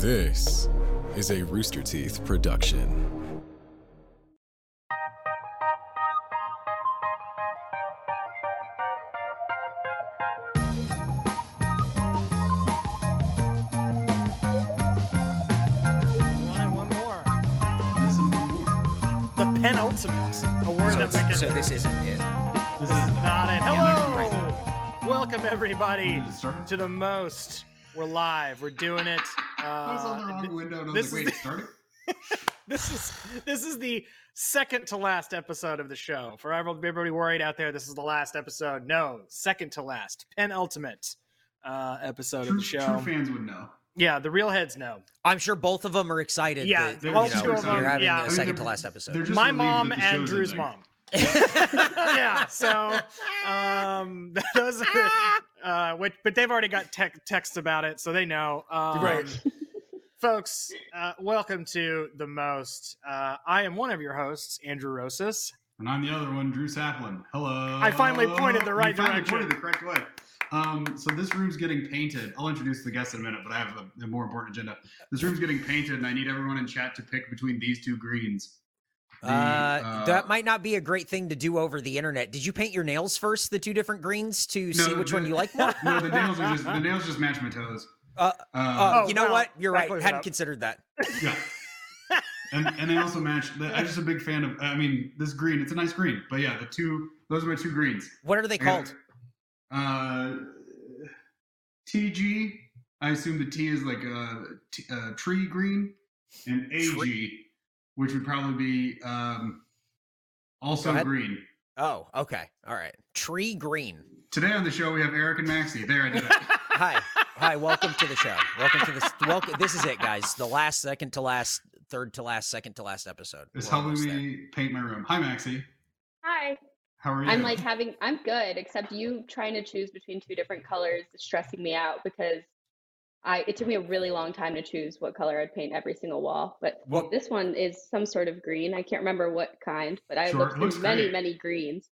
This is a Rooster Teeth production. One and one more. The penultimate award So, that we can. so this isn't it. This is not it. Hello, welcome everybody to the most. We're live. We're doing it. I was on the Uh, wrong th- window and I this was is like, wait, it started? this is this is the second to last episode of the show. For everybody worried out there, this is the last episode. No, second to last, penultimate uh, episode True, of the show. true fans would know. Yeah, the real heads know. I'm sure both of them are excited. Yeah, that, they're you know, two of them, You're having yeah. I a mean, second they're- to last episode. My mom and Drew's mom. yeah, so um, those are uh, which, but they've already got tech texts about it, so they know. Um, Right. Folks. Uh, welcome to the most. Uh, I am one of your hosts, Andrew Rosas. And I'm the other one, Drew Saplin. Hello. I finally pointed the right You right finally direction. pointed the correct way. Um, so this room's getting painted. I'll introduce the guests in a minute, but I have a, a more important agenda. This room's getting painted, and I need everyone in chat to pick between these two greens. The, uh, uh, that might not be a great thing to do over the internet. Did you paint your nails first, the two different greens, to see which the- one you like more? No, the nails are just the nails just match my toes. Uh, Uh, Oh, you know well, what? You're that right. clears Hadn't considered that. Yeah. and and they also match. I'm just a big fan of. I mean, this green. It's a nice green, but yeah, the two. Those are my two greens. What are they I called? Uh, TG. I assume the T is like a, t- a tree green, and AG, which would probably be um, also green. Oh, okay. All right. Tree green. Today on the show we have Eric and Maxie. There, I did it. Hi. Hi. Welcome to the show. Welcome to this. Welcome. This is it, guys. The last, second to last, third to last, second to last episode. It's We're helping there. me paint my room. Hi, Maxie. Hi. How are you? I'm like having I'm good, except you trying to choose between two different colors is stressing me out because I it took me a really long time to choose what color I'd paint every single wall. But Well- this one is some sort of green. I can't remember what kind, but I Sure, looked looks through many, great. many greens.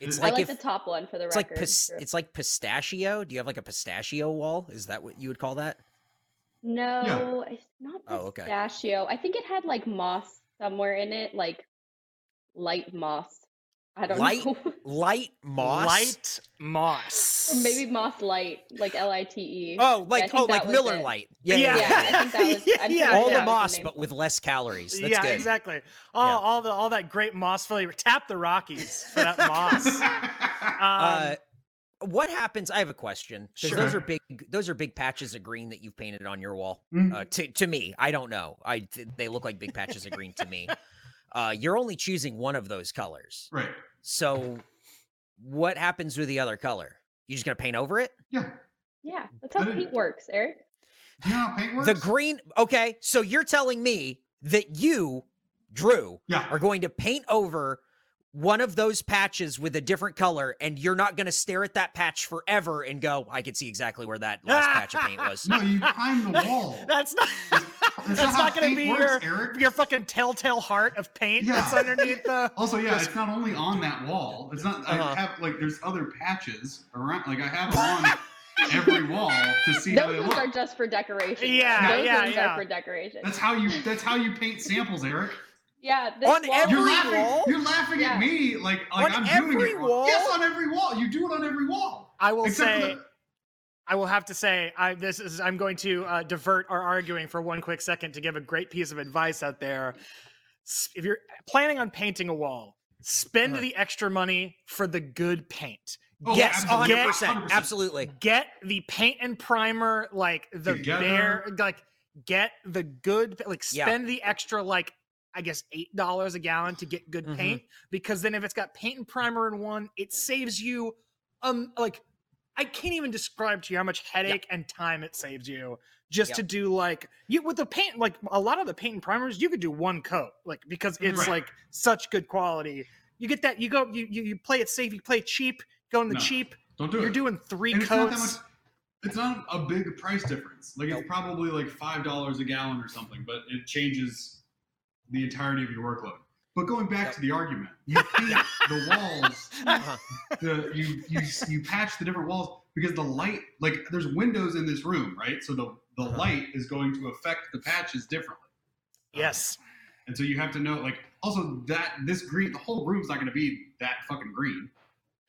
It's I I like like if the top one for the it's like record. pis- it's like pistachio. Do you have like a pistachio wall? Is that what you would call that? No, it's not Oh, okay. pistachio. I think it had like moss somewhere in it, like light moss. I don't Light know. Light moss. Light moss. Or maybe moss light, like L I T E. Oh, like think oh, like Miller it. Light. Yeah, Yeah. yeah. Yeah, I think that was. Yeah, All the moss, name. but with less calories. That's yeah, good. exactly. All, Yeah. all the all that great moss flavor. Tap the Rockies for that moss. Um, Uh, what happens? I have a question because those are big. Those are big patches of green that you've painted on your wall. Mm. Uh, to to me, I don't know. I they look like big patches of green to me. Uh, you're only choosing one of those colors. right. So, what happens with the other color? You just gonna paint over it? Yeah. Yeah, that's how paint works, Eric. Do you know paint works? The green. Okay, so you're telling me that you, Drew, Yeah. are going to paint over one of those patches with a different color, and you're not going to stare at that patch forever and go, "I can see exactly where that last patch of paint was." No, you climb the wall. That's not. That's That's how not going to paint be works, your Eric. your fucking telltale heart of paint Yeah. that's underneath the. Also, yeah, it's not only on that wall. It's not. Uh-huh. I have like there's other patches around. Like I have them on every wall to see how they Those ones are just for decoration. Yeah, Those yeah, ones yeah. are for decoration. That's how you. That's how you paint samples, Eric. yeah, this On wall- every You're laughing. wall? You're laughing Yeah. at me like like On I'm doing it. wrong. wall? Yes, on every wall. You do it on every wall. I will Except for say. I will have to say, I this is I'm going to uh, divert our arguing for one quick second to give a great piece of advice out there. If you're planning on painting a wall, spend Uh-huh. the extra money for the good paint. Oh, yes, absolutely. hundred percent, absolutely. Get the paint and primer, like the Together. bare, like get the good, like Yeah. spend the extra, like I guess eight dollars a gallon to get good Mhm. paint. Because then if it's got paint and primer in one, it saves you, um, like I can't even describe to you how much headache and time it saves you just Yep. to do like you with the paint. Like a lot of the paint and primers, you could do one coat, like because it's Right. like such good quality. You get that. You go. You you, you play it safe. You play cheap. Go in the No. cheap. Don't do it. You're it. doing three and it's not coats. much. It's not a big price difference. Like Nope. it's probably like five dollars a gallon or something, but it changes the entirety of your workload. But going back Yep. to the argument, you paint the walls, Uh-huh. the you you you patch the different walls because the light, like there's windows in this room, right? So the the light is going to affect the patches differently. Yes. And so you have to know, like, also that this green, the whole room's not going to be that fucking green.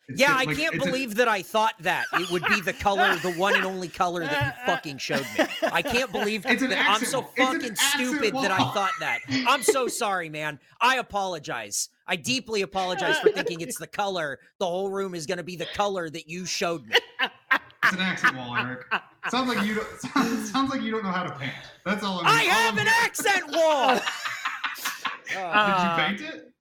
It's Yeah, just, I can't it's a- believe that I thought that it would be the color, the one and only color that you fucking showed me. I can't believe It's an that I'm so wall. Fucking stupid that I thought that. I'm so sorry, man. I apologize. I deeply apologize for thinking it's the color. The whole room is going to be the color that you showed me. It's an accent wall, Eric. Sounds like you don't. Sounds, sounds like you don't know how to paint. That's all. I'm, I all have I'm an hearing. accent wall. Uh, Did you paint it?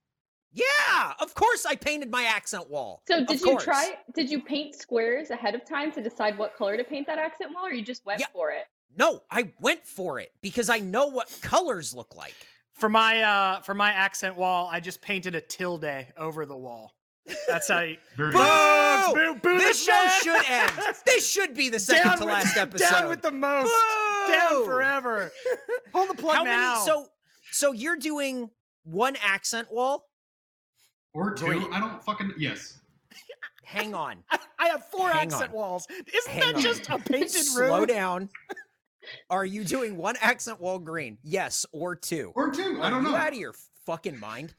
Yeah, of course I painted my accent wall. So did you try? Did you paint squares ahead of time to decide what color to paint that accent wall, or you just went Yeah. for it? No, I went for it because I know what colors look like. For my uh for my accent wall, I just painted a tilde over the wall. That's how you Very Boo! Boo, boo This show man! should end. This should be the second down to with, last episode. Down with the most. Down forever. Pull the plug How now. many? So, so you're doing one accent wall? Or two. Green. I don't fucking. Yes. Hang on. I have four Hang accent on. walls. Isn't Hang that on. just a painted room? Slow down. Are you doing one accent wall green? Yes or two? Or two. I don't you know. out of your fucking mind?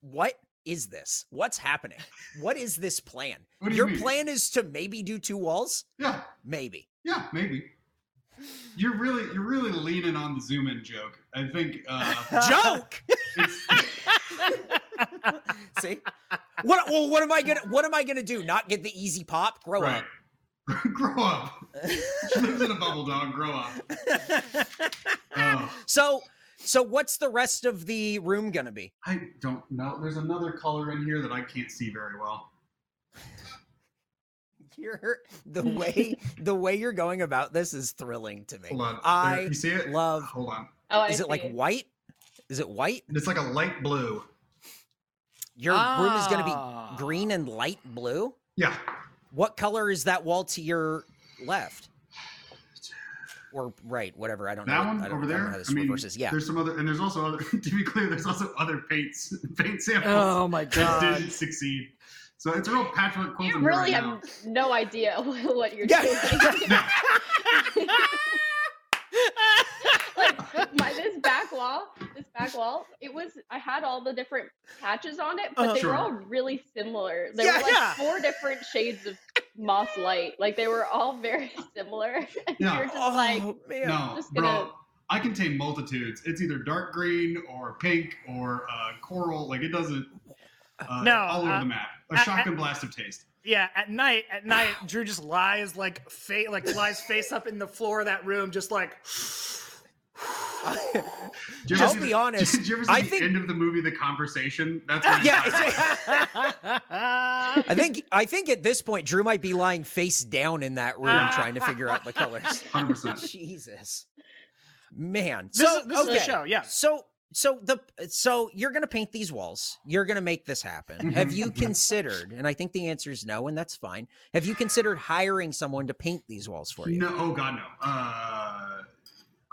What is this? What's happening? What is this plan? What do you Your mean? plan is to maybe do two walls? Yeah. Maybe. Yeah. Maybe. You're really, you're really leaning on the zoom in joke. I think. uh Joke. It's, See? What well, what am I gonna what am I gonna do? Not get the easy pop? Grow right. Grow up. up. She lives in a bubble dog. Grow up. Oh, so so what's the rest of the room gonna be? I don't know. There's another color in here that I can't see very well. You're the way the way you're going about this is thrilling to me. Hold on. There- I you see it? love Hold on. Oh, I is it like see. white? Is it white? It's like a light blue. Your room is gonna Ah. be green and light blue? Yeah. What color is that wall to your left? Or right, whatever. I don't That know. That one I don't, over I don't there. know how this I mean, reverses. Yeah. There's some other, and there's also other. To be clear, there's also other paints, paint samples Oh my that god. didn't succeed. So it's a real patchwork quilt. You really right have no idea what you're Yeah. doing. like my this back wall, this back wall, it was I had all the different patches on it, but Uh, they Sure. were all really similar. There Yeah, were like yeah. four different shades of moss light. Like they were all very similar. And Yeah. you're just like oh man. No, just bro. gonna- I contain multitudes. It's either dark green or pink or uh, coral. Like it doesn't. Uh, No, all over uh, the map. A I- I- shotgun blast of taste. Yeah, at night, at night, Drew just lies like fa- like lies face up in the floor of that room, just like Did you I'll be the- honest, Did you ever see I the think- end of the movie, The Conversation? That's what Yeah, I think I think at this point Drew might be lying face down in that room trying to figure out the colors. 100%. Jesus. Man. this, So is, this is the show. Yeah, So so the so you're gonna paint these walls. You're gonna make this happen. Have Mhm. you considered, and I think the answer is no, and that's fine. Have you considered hiring someone to paint these walls for you? No, oh god, no. Uh,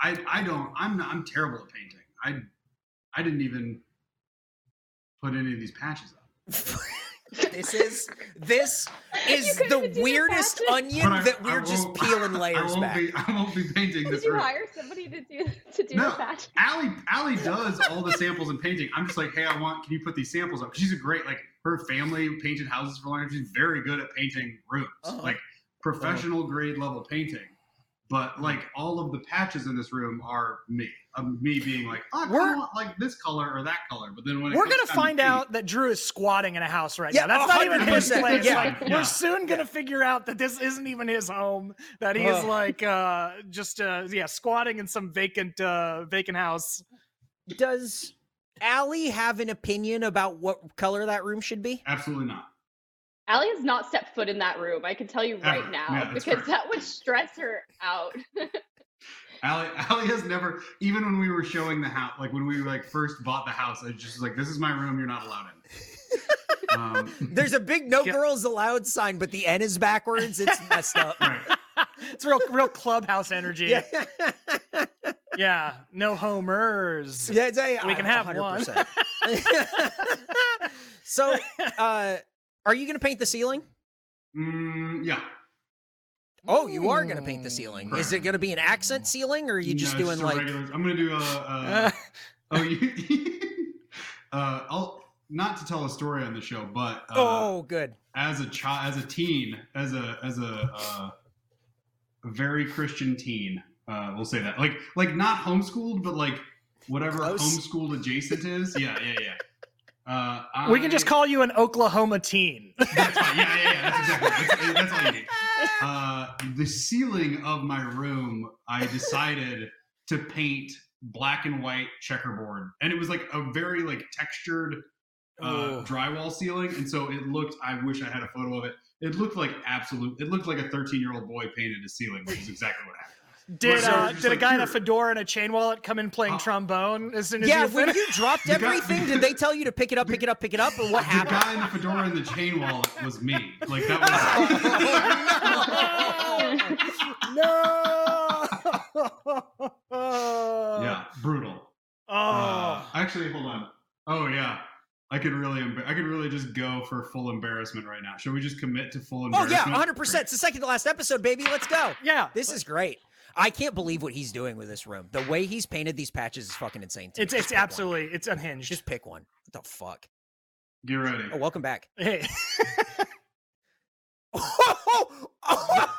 I I don't. I'm not, I'm terrible at painting. I I didn't even put any of these patches up. this is this is the even do the weirdest onion I- that we're just won't- peeling I layers won't back. be. I won't be painting this. Did this you room. hire somebody to do to do No. the patch? Allie, Allie does all the samples and painting. I'm just like, hey, I want. Can you put these samples up? She's a great like. Her family painted houses for a long time. She's very good at painting rooms, Uh-huh. like professional grade level painting. But like all of the patches in this room are me. Um, me being like, oh, I We're- kinda want like this color or that color. But then when we're gonna time to find paint- out that Drew is squatting in a house right Yeah, now. That's not even his place. yeah. Like, Yeah. We're soon gonna figure out that this isn't even his home. That he is like uh just uh yeah squatting in some vacant uh vacant house. Does Allie have an opinion about what color that room should be? Absolutely not. Allie has not stepped foot in that room. I can tell you right Ever. now Yeah, because fair. that would stress her out. Allie, Allie has never, even when we were showing the house, like when we like first bought the house, I just was like, this is my room. You're not allowed in. um, There's a big no Yeah. girls allowed sign, but the N is backwards. It's messed up. right. It's real real clubhouse energy. Yeah. Yeah, no homers. Yeah, it's a- We can have one. 100%. so, uh, are you going to paint the ceiling? Mm, yeah. Oh, you are gonna paint the ceiling. Is it gonna be an accent ceiling, or are you just No, doing a like? regular- I'm gonna do a. Uh, oh, you. uh, I'll not to tell a story on the show, but uh, oh, good. as a child, as a teen, as a as a, uh, a very Christian teen, uh, we'll say that, like like not homeschooled, but like whatever Close. homeschooled adjacent is. Yeah, yeah, yeah. Uh, we can just call you an Oklahoma teen. That's fine. Yeah, yeah, yeah. That's exactly. That's, that's all you need. Uh, the ceiling of my room, I decided to paint black and white checkerboard, and it was like a very like textured uh, drywall ceiling, and so it looked. I wish I had a photo of it. It looked like absolute. It looked like a 13 year old boy painted a ceiling, which is exactly what happened. Did So uh, it's did a like, guy in a fedora and a chain wallet come in playing Uh, trombone as soon as Yeah, you when you dropped The guy- everything, did they tell you to pick it up, pick it up, pick it up, or what the happened? The guy in the fedora and the chain wallet was me. Like that was. no. yeah, brutal. Oh. Uh, actually, hold on. Oh yeah, I could really, emba- I could really just go for full embarrassment right now. Should we just commit to full Oh embarrassment? yeah, 100. percent It's the second to last episode, baby. Let's go. yeah. This is great. I can't believe what he's doing with this room. The way he's painted these patches is fucking insane. To me. It's Just it's pick one. absolutely it's unhinged. Just pick one. What the fuck? Get ready. Oh, welcome back. hey. Oh, oh, oh,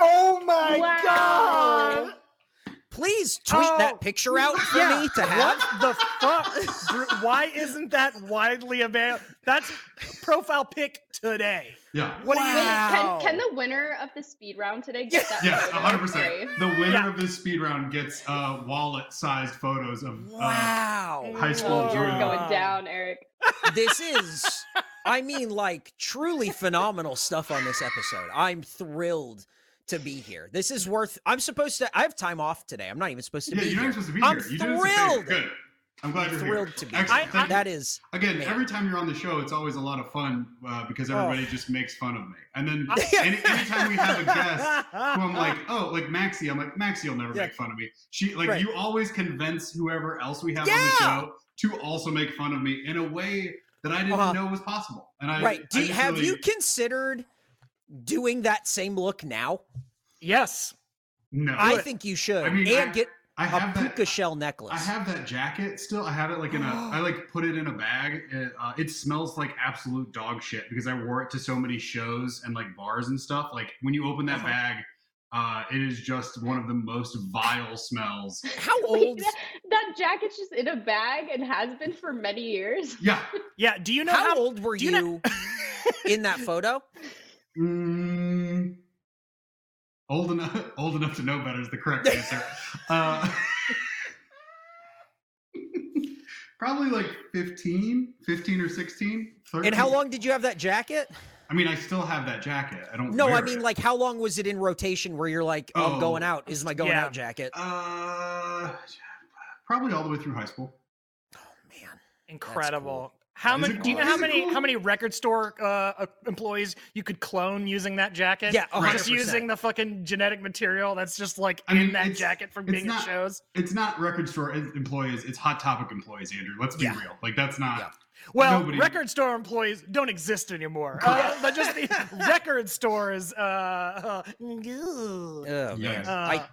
oh my Wow. god. Please tweet Oh, that picture out for Yeah, me to have. What the fuck? Why isn't that widely available? That's profile pic today. Yeah. What do you Wait, Wow. can, can the winner of the speed round today get that Yes, 100. percent The winner Yeah. of this speed round gets uh, wallet-sized photos of. Uh, Wow. high school Oh, you're going down, Eric. this is I mean like truly phenomenal stuff on this episode. I'm thrilled to be here. This is worth I'm supposed to I have time off today. I'm not even supposed to yeah, be you're not here. even supposed to be I'm here. Us thrilled. Good. I'm glad I'm you're thrilled here. to be Excellent. I- Thank. That is Again, man. every time you're on the show, it's always a lot of fun uh, because Oh. everybody just makes fun of me. And then any, anytime we have a guest who I'm like, oh, like Maxie, I'm like, Maxie will never Yeah. make fun of me. She like Right. you always convince whoever else we have on the show to also make fun of me in a way that I didn't Uh-huh. know was possible. And I right. Do I have really- you considered doing that same look now? yes. No, I I, think you should. I mean, and I- get a have that. puka shell necklace. I have that jacket still. I have it like in a. I like put it in a bag. It, uh, it smells like absolute dog shit because I wore it to so many shows and like bars and stuff. Like when you open that Uh-huh. bag, uh, it is just one of the most vile smells. How Wait, old that, that jacket's just in a bag and has been for many years. Yeah. Yeah. Do you know how how, old were you you, know- in that photo? Mm, old enough. Old enough to know better is the correct answer. Uh, probably like 15, 15 or 16. 13. And how long did you have that jacket? I mean, I still have that jacket. I don't. No, I mean it. like how long was it in rotation where you're like, oh, Oh. going out. Is my going Yeah. out jacket. Uh, probably all the way through high school. Oh man. incredible? How Is many? Do you know cool? how Is it many cool? how many record store uh, employees you could clone using that jacket? Yeah, a hundred just using the fucking genetic material that's just like I mean, in that jacket from it's being not- at shows. It's not record store employees. It's hot topic employees, Andrew. Let's be Yeah. real. Like that's not. Yeah. Well, Nobody- record store employees don't exist anymore. Uh, but just the record stores. Uh, uh, Oh Yeah. man. uh, I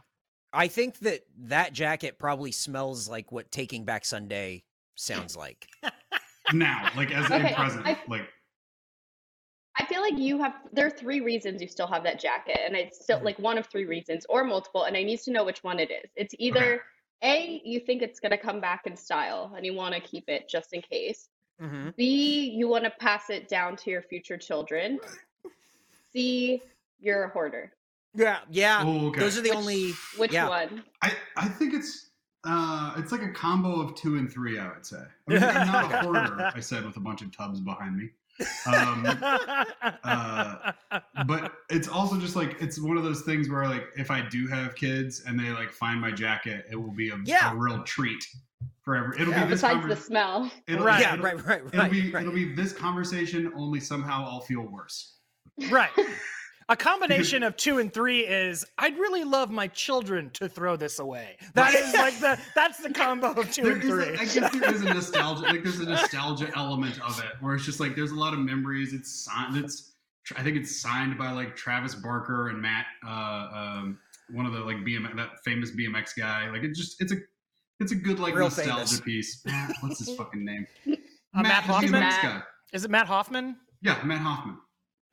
I think that that jacket probably smells like what Taking Back Sunday sounds like. Now, like as Okay, in present, I- like I feel like you have there are three reasons you still have that jacket, and it's still Mhm. like one of three reasons or multiple, and I need to know which one it is. It's either A, you think it's gonna come back in style and you want to keep it just in case. Mm-hmm. B, you want to pass it down to your future children. C, you're a hoarder. Yeah, yeah. oh, okay. Those are the Which- only Which Yeah. one? I I think it's uh it's like a combo of two and three. I would say. I mean, I'm not a hoarder. I said with a bunch of tubs behind me. Um, uh, but it's also just like it's one of those things where like if I do have kids and they like find my jacket, it will be a, Yeah. a real treat forever. It'll Yeah, be this Besides the smell. it'll, Right. Yeah, it'll- right, right, It'll be right. it'll be this conversation only somehow I'll feel worse. right. A combination of two and three is I'd really love my children to throw this away. That is like the that's the combo of two There and three. I guess there is a nostalgia like there's a nostalgia element of it where it's just like there's a lot of memories. It's signed. it's I think it's signed by like Travis Barker and Matt, uh, um, one of the like BMX that famous BMX guy. Like it's just it's a it's a good like Real nostalgia famous. piece. Matt, what's his fucking name? Uh, Matt Hoffman? Matt. guy. Is it Matt Hoffman? Yeah, Matt Hoffman.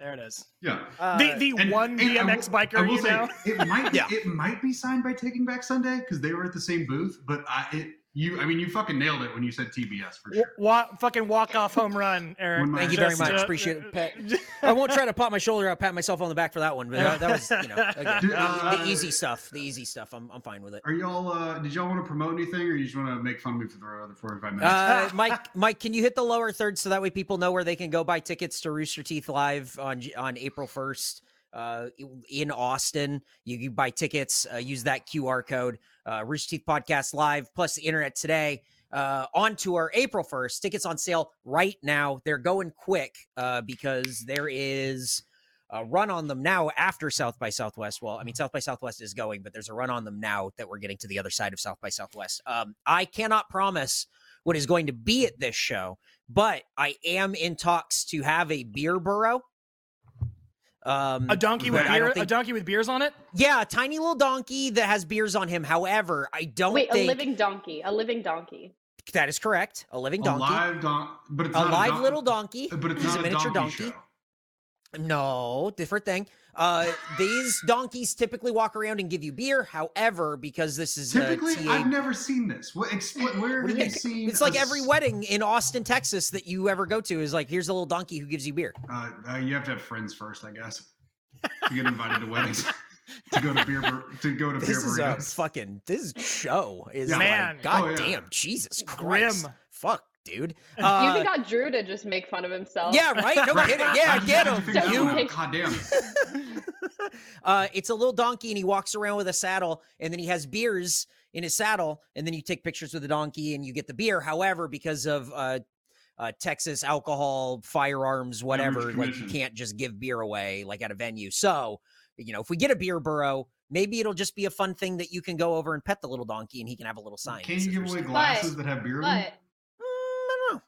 There it is. Yeah. Uh, the the And- one and BMX will- I biker, will you say, know. it might Yeah. it might be signed by Taking Back Sunday because they were at the same booth. But I it you I mean you fucking nailed it when you said TBS for sure. Wa- fucking walk off home run, Eric. My- Thank you very much. uh, Appreciate it, Pat. I won't try to pop my shoulder out, pat myself on the back for that one, but that, that was, you know, again, the, uh, the easy stuff. The easy stuff. I'm, I'm fine with it. Are y'all uh did y'all want to promote anything or you just want to make fun of me for the other 45 minutes? Uh, Mike, Mike, can you hit the lower third so that way people know where they can go buy tickets to Rooster Teeth Live on on April first uh, in Austin? You can buy tickets. Uh, use that QR code. Uh, Rooster Teeth Podcast Live plus the internet today. Uh, on tour April 1st. Tickets on sale right now. They're going quick uh, because there is a run on them now after South by Southwest. Well, I mean, South by Southwest is going, but there's a run on them now that we're getting to the other side of South by Southwest. Um, I cannot promise what is going to be at this show, but I am in talks to have a beer burro. Um, A donkey with but I a donkey with beers on it. yeah, a tiny little donkey that has beers on him. However, I don't Wait, think a living donkey. A living donkey. that is correct. A living donkey. a live don but it's a not live don- little donkey. but it's He's not a miniature donkey. donkey. show. No, different thing. Uh, these donkeys typically walk around and give you beer. However, because this is Typically, TA, I've never seen this. What, expl- where What have you you seen? it's like a every wedding in Austin, Texas that you ever go to is like, here's a little donkey who gives you beer. Uh, uh, you have to have friends first, I guess, to get invited to weddings. to go to beer bur- to go to beer This is a burritos. fucking this show is Yeah. like, Man. god Oh, yeah. damn, Jesus Grim. Christ, fuck, dude. you Uh, even got Drew to just make fun of himself. yeah, right. No Right. kidding. I Yeah, just get had to him. figure You one. God damn. uh, it's a little donkey and he walks around with a saddle and then he has beers in his saddle and then you take pictures with the donkey and you get the beer however because of uh, uh, texas alcohol firearms whatever like you can't just give beer away like at a venue so you know if we get a beer burro maybe it'll just be a fun thing that you can go over and pet the little donkey and he can have a little sign Can that you give away Teeth. glasses that have beer in them? But Mm, I don't know.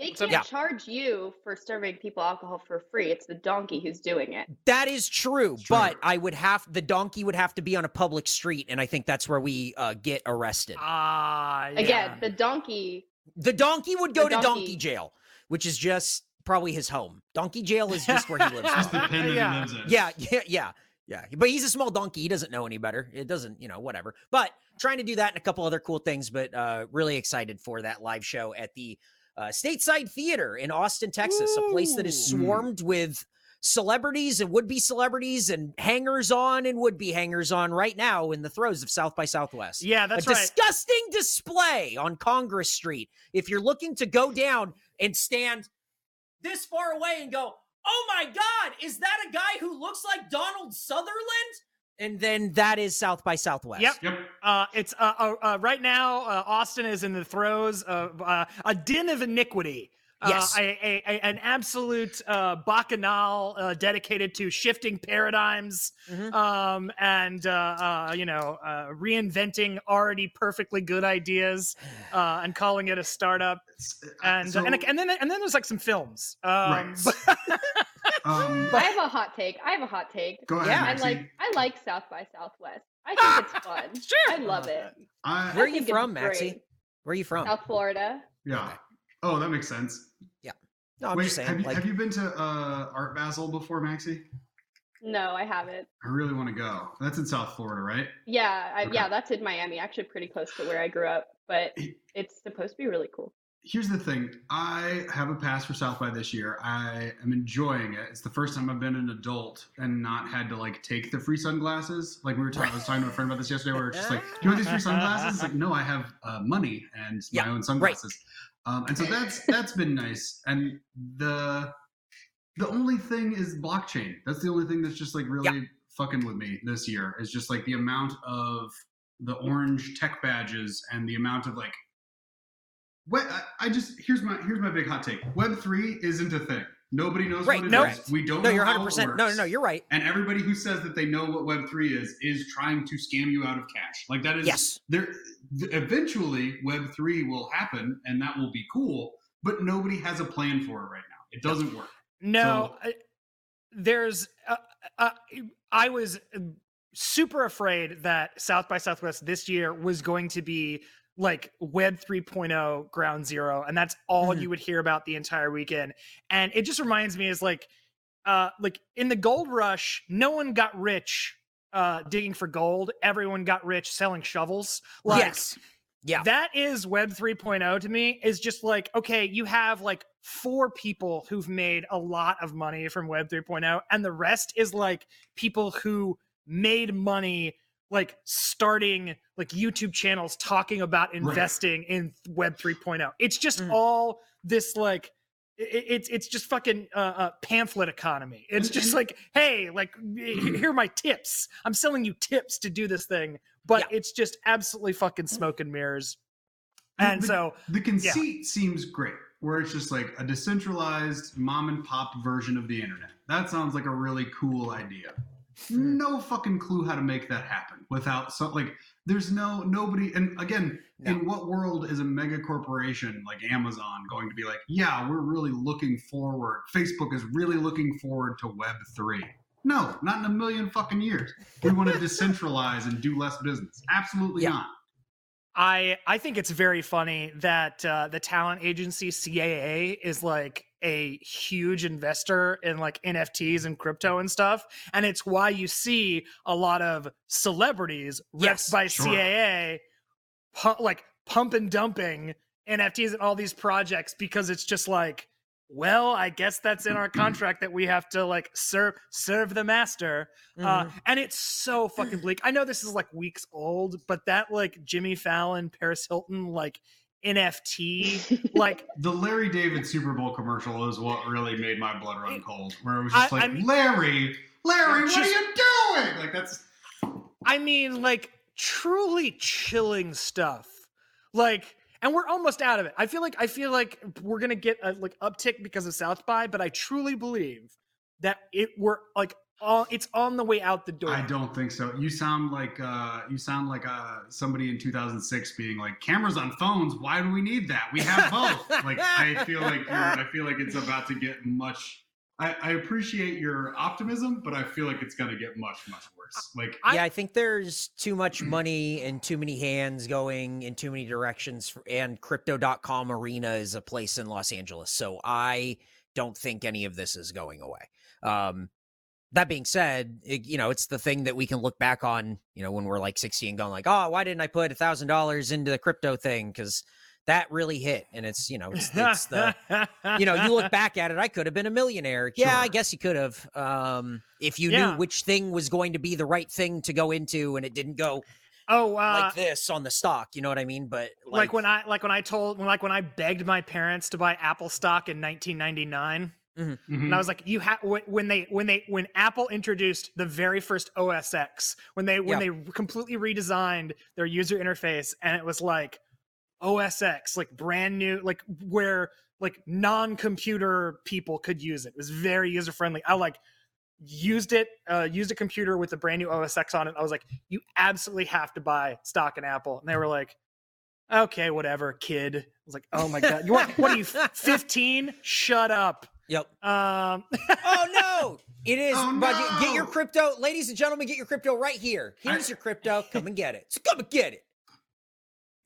They can't Yeah. charge you for serving people alcohol for free. It's the donkey who's doing it. That is true, True. but I would have the donkey would have to be on a public street, and I think that's where we uh, get arrested. Ah, yeah. Again, the donkey. The donkey would go The to donkey donkey. jail, which is just probably his home. Donkey jail is just where he lives. Just the pen that Yeah. he lives in. yeah, yeah, yeah, yeah. But he's a small donkey. He doesn't know any better. It doesn't, you know, whatever. But trying to do that and a couple other cool things. But uh, really excited for that live show at the uh, Stateside Theater in Austin, Texas, a place that is swarmed with celebrities and would-be celebrities and hangers-on and would-be hangers-on right now in the throes of South by Southwest Yeah, that's a right. disgusting display on Congress Street. If you're looking to go down and stand this far away and go, "Oh my God, is that a guy who looks like Donald Sutherland?" And then that is South by Southwest. Yep. Yep. Uh, it's uh, uh, uh, right now. Uh, Austin is in the throes of uh, a din of iniquity. Uh, Yes. a, a, a- an absolute uh, bacchanal uh, dedicated to shifting paradigms Mhm. um, and uh, uh, you know uh, reinventing already perfectly good ideas uh, and calling it a startup. And so- and, and then and then there's like some films. Um, Right. um, I have a hot take. I have a hot take. go ahead, Yeah. I Maxie. like I like South by Southwest. I think it's fun. Sure. I love it. I, Where are you from, Maxie? Where are you from? South Florida. yeah. Okay. Oh, that makes sense. Yeah. No, I'm Wait, just saying. have you, like, have you been to uh, Art Basel before, Maxie? No, I haven't. I really want to go. That's in South Florida, right? Yeah, I, Okay. yeah, that's in Miami. Actually, pretty close to where I grew up. But it's supposed to be really cool. Here's the thing. I have a pass for South by this year. I am enjoying it. It's the first time I've been an adult and not had to like take the free sunglasses. Like we were talking, I was talking to a friend about this yesterday. Where it's just like, do you want these free sunglasses? It's like, no, I have uh, money and Yeah, my own sunglasses. Um, and so that's that's been nice. And the the only thing is blockchain. That's the only thing that's just like really fucking with me this year. Is just like the amount of the orange tech badges and the amount of like what I, just here's my here's my big hot take. Web three isn't a thing. Nobody knows Right, what it no. is. We don't no, know you're how 100. it percent No, no, no, you're right. And everybody who says that they know what Web three is is trying to scam you out of cash. Like that is Yes. there. th- Eventually, Web three will happen, and that will be cool. But nobody has a plan for it right now. It doesn't work. No, So- I- there's uh, uh, I was super afraid that South by Southwest this year was going to be like web 3.0 ground zero and that's all Mhm. you would hear about the entire weekend and it just reminds me is like uh like in the gold rush no one got rich uh digging for gold everyone got rich selling shovels like yes. Yeah. that is web 3.0 to me is just like okay you have like four people who've made a lot of money from web 3.0 and the rest is like people who made money like starting like youtube channels talking about investing in web 3.0 it's just Mm. all this like it's it's just fucking uh, uh, pamphlet economy. It's just like, hey, like here are my tips. I'm selling you tips to do this thing, but Yeah. it's just absolutely fucking smoke and mirrors. And the- so The conceit seems great, where it's just like a decentralized mom and pop version of the internet. That sounds like a really cool idea. Hmm. No fucking clue how to make that happen without so like there's no nobody and again No. in what world is a mega corporation like Amazon going to be like yeah we're really looking forward Facebook is really looking forward to web 3 no not in a million fucking years we want to decentralize and do less business absolutely Yeah. not I I think it's very funny that uh, the talent agency CAA is like a huge investor in like NFTs and crypto and stuff, and it's why you see a lot of celebrities Yes, by sure. CAA, pu- like pump and dumping NFTs and all these projects because it's just like, well, I guess that's in our contract that we have to like serve serve the master. Uh, Mhm. and it's so fucking bleak. I know this is like weeks old, but that like Jimmy Fallon, Paris Hilton, like NFT, like The Larry David Super Bowl commercial is what really made my blood run cold. Where it was just I- like, I mean- Larry, Larry, what are you doing? Like that's I mean, like truly chilling stuff. Like, and we're almost out of it. I feel like I feel like we're gonna get a like uptick because of South by, but I truly believe that it we're like all it's on the way out the door. I don't think so. You sound like uh, you sound like uh, somebody in 2006 being like, cameras on phones. Why do we need that? We have both. like I feel like you're, I feel like it's about to get much. I, I appreciate your optimism, but I feel like it's going to get much much worse. Like I- yeah, I think there's too much money and too many hands going in too many directions. For, and crypto.com arena is a place in Los Angeles. So I don't think any of this is going away. Um, that being said, it, you know, it's the thing that we can look back on, you know, when we're like 60 and going like, oh, why didn't I put a thousand dollars into the crypto thing? Cause that really hit. And it's, you know, it's, it's the, you know, you look back at it, I could have been a millionaire. Yeah, I guess you could have. Um, if you Yeah. knew which thing was going to be the right thing to go into and it didn't go oh, uh, like this on the stock, you know what I mean? But like, like, when I like when I told when like when I begged my parents to buy Apple stock in 1999. mhm. And I was like, you have when they when they when Apple introduced the very first OS X, when they when Yeah. they completely redesigned their user interface, and it was like OS X, like brand new, like where like non-computer people could use it. It was very user friendly. I like used it, uh, used a computer with a brand new OSX on it. I was like, you absolutely have to buy stock in Apple, and they were like. Okay, whatever, kid. I was like, "Oh my god, you want, what are you, 15? Shut up." yep. Um, Oh no, it is. Oh, but get- get your crypto, ladies and gentlemen, get your crypto right here. Here's I- your crypto. Come and get it. So come and get it.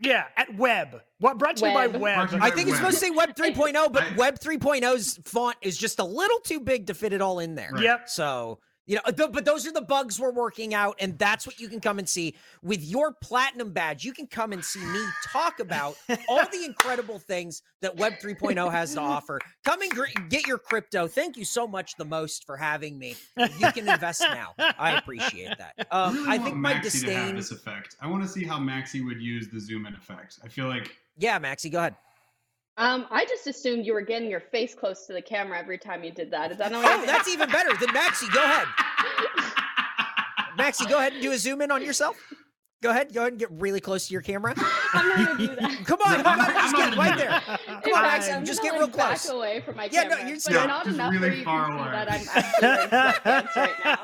Yeah, at Web. What brought to you by Web. Web? Brought to you I think it's Web. supposed to say Web 3.0, but I- Web 3.0's font is just a little too big to fit it all in there. Right. Yep. So, you know, th- but those are the bugs we're working out, and that's what you can come and see with your platinum badge. You can come and see me talk about all the incredible things that Web 3.0 has to offer. Come and gr- get your crypto. Thank you so much, the most, for having me. You can invest now. I appreciate that. I Um, really I think my Maxi to have this effect. I want to see how Maxi would use the zoom in effect. I feel like Yeah, Maxie, go ahead. Um, I just assumed you were getting your face close to the camera every time you did that. Is that not what I Oh, that's even better. Then Maxie, go ahead. Maxie, go ahead and do a zoom in on yourself. Go ahead. Go ahead and get really close to your camera. I'm not gonna do that. Come on, Yeah, come I'm on, not- just I'm get right gonna there. In Come on, fact, Maxie, I'm just gonna, get real like, back close. away from my Yeah, no, camera, you're but just- not just enough really where you far can see away. that I'm actually wearing sweatpants right now.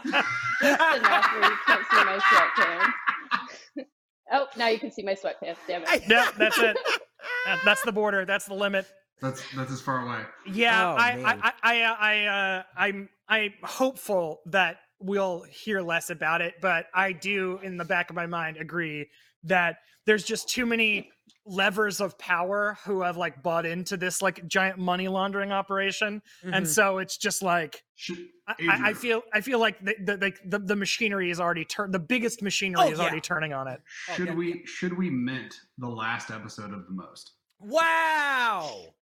Just enough where you can't see my sweatpants. oh, now you can see my sweatpants. Damn it. yeah, that's it. That- That's the border. That's the limit. that's that's as far away. Yeah, Oh, I. I, I, I, uh, I, uh, I'm, I'm hopeful that we'll hear less about it, but I do, in the back of my mind, agree that there's just too many levers of power who have like bought into this like giant money laundering operation, and Mhm. so it's just like I, I I feel I feel like the the, the, the, the machinery is already turned. The biggest machinery Oh, is yeah. already turning on it. Oh, should yeah, we should we mint the last episode of the most? wow.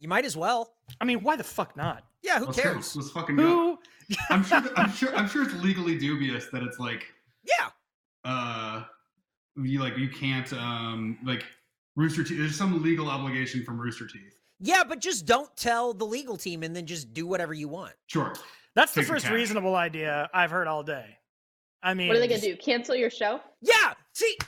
You might as well. I mean, why the fuck not? Yeah, who let's go. cares? Let's fucking go. I'm sure. I'm sure. I'm sure it's legally dubious that it's like Yeah. uh you like you can't um like Rooster Teeth. There's some legal obligation from Rooster Teeth. Yeah, but just don't tell the legal team and then just do whatever you want. Sure. That's the Take the first cash. reasonable idea I've heard all day. I mean, What are they gonna do? Cancel your show? Yeah. See.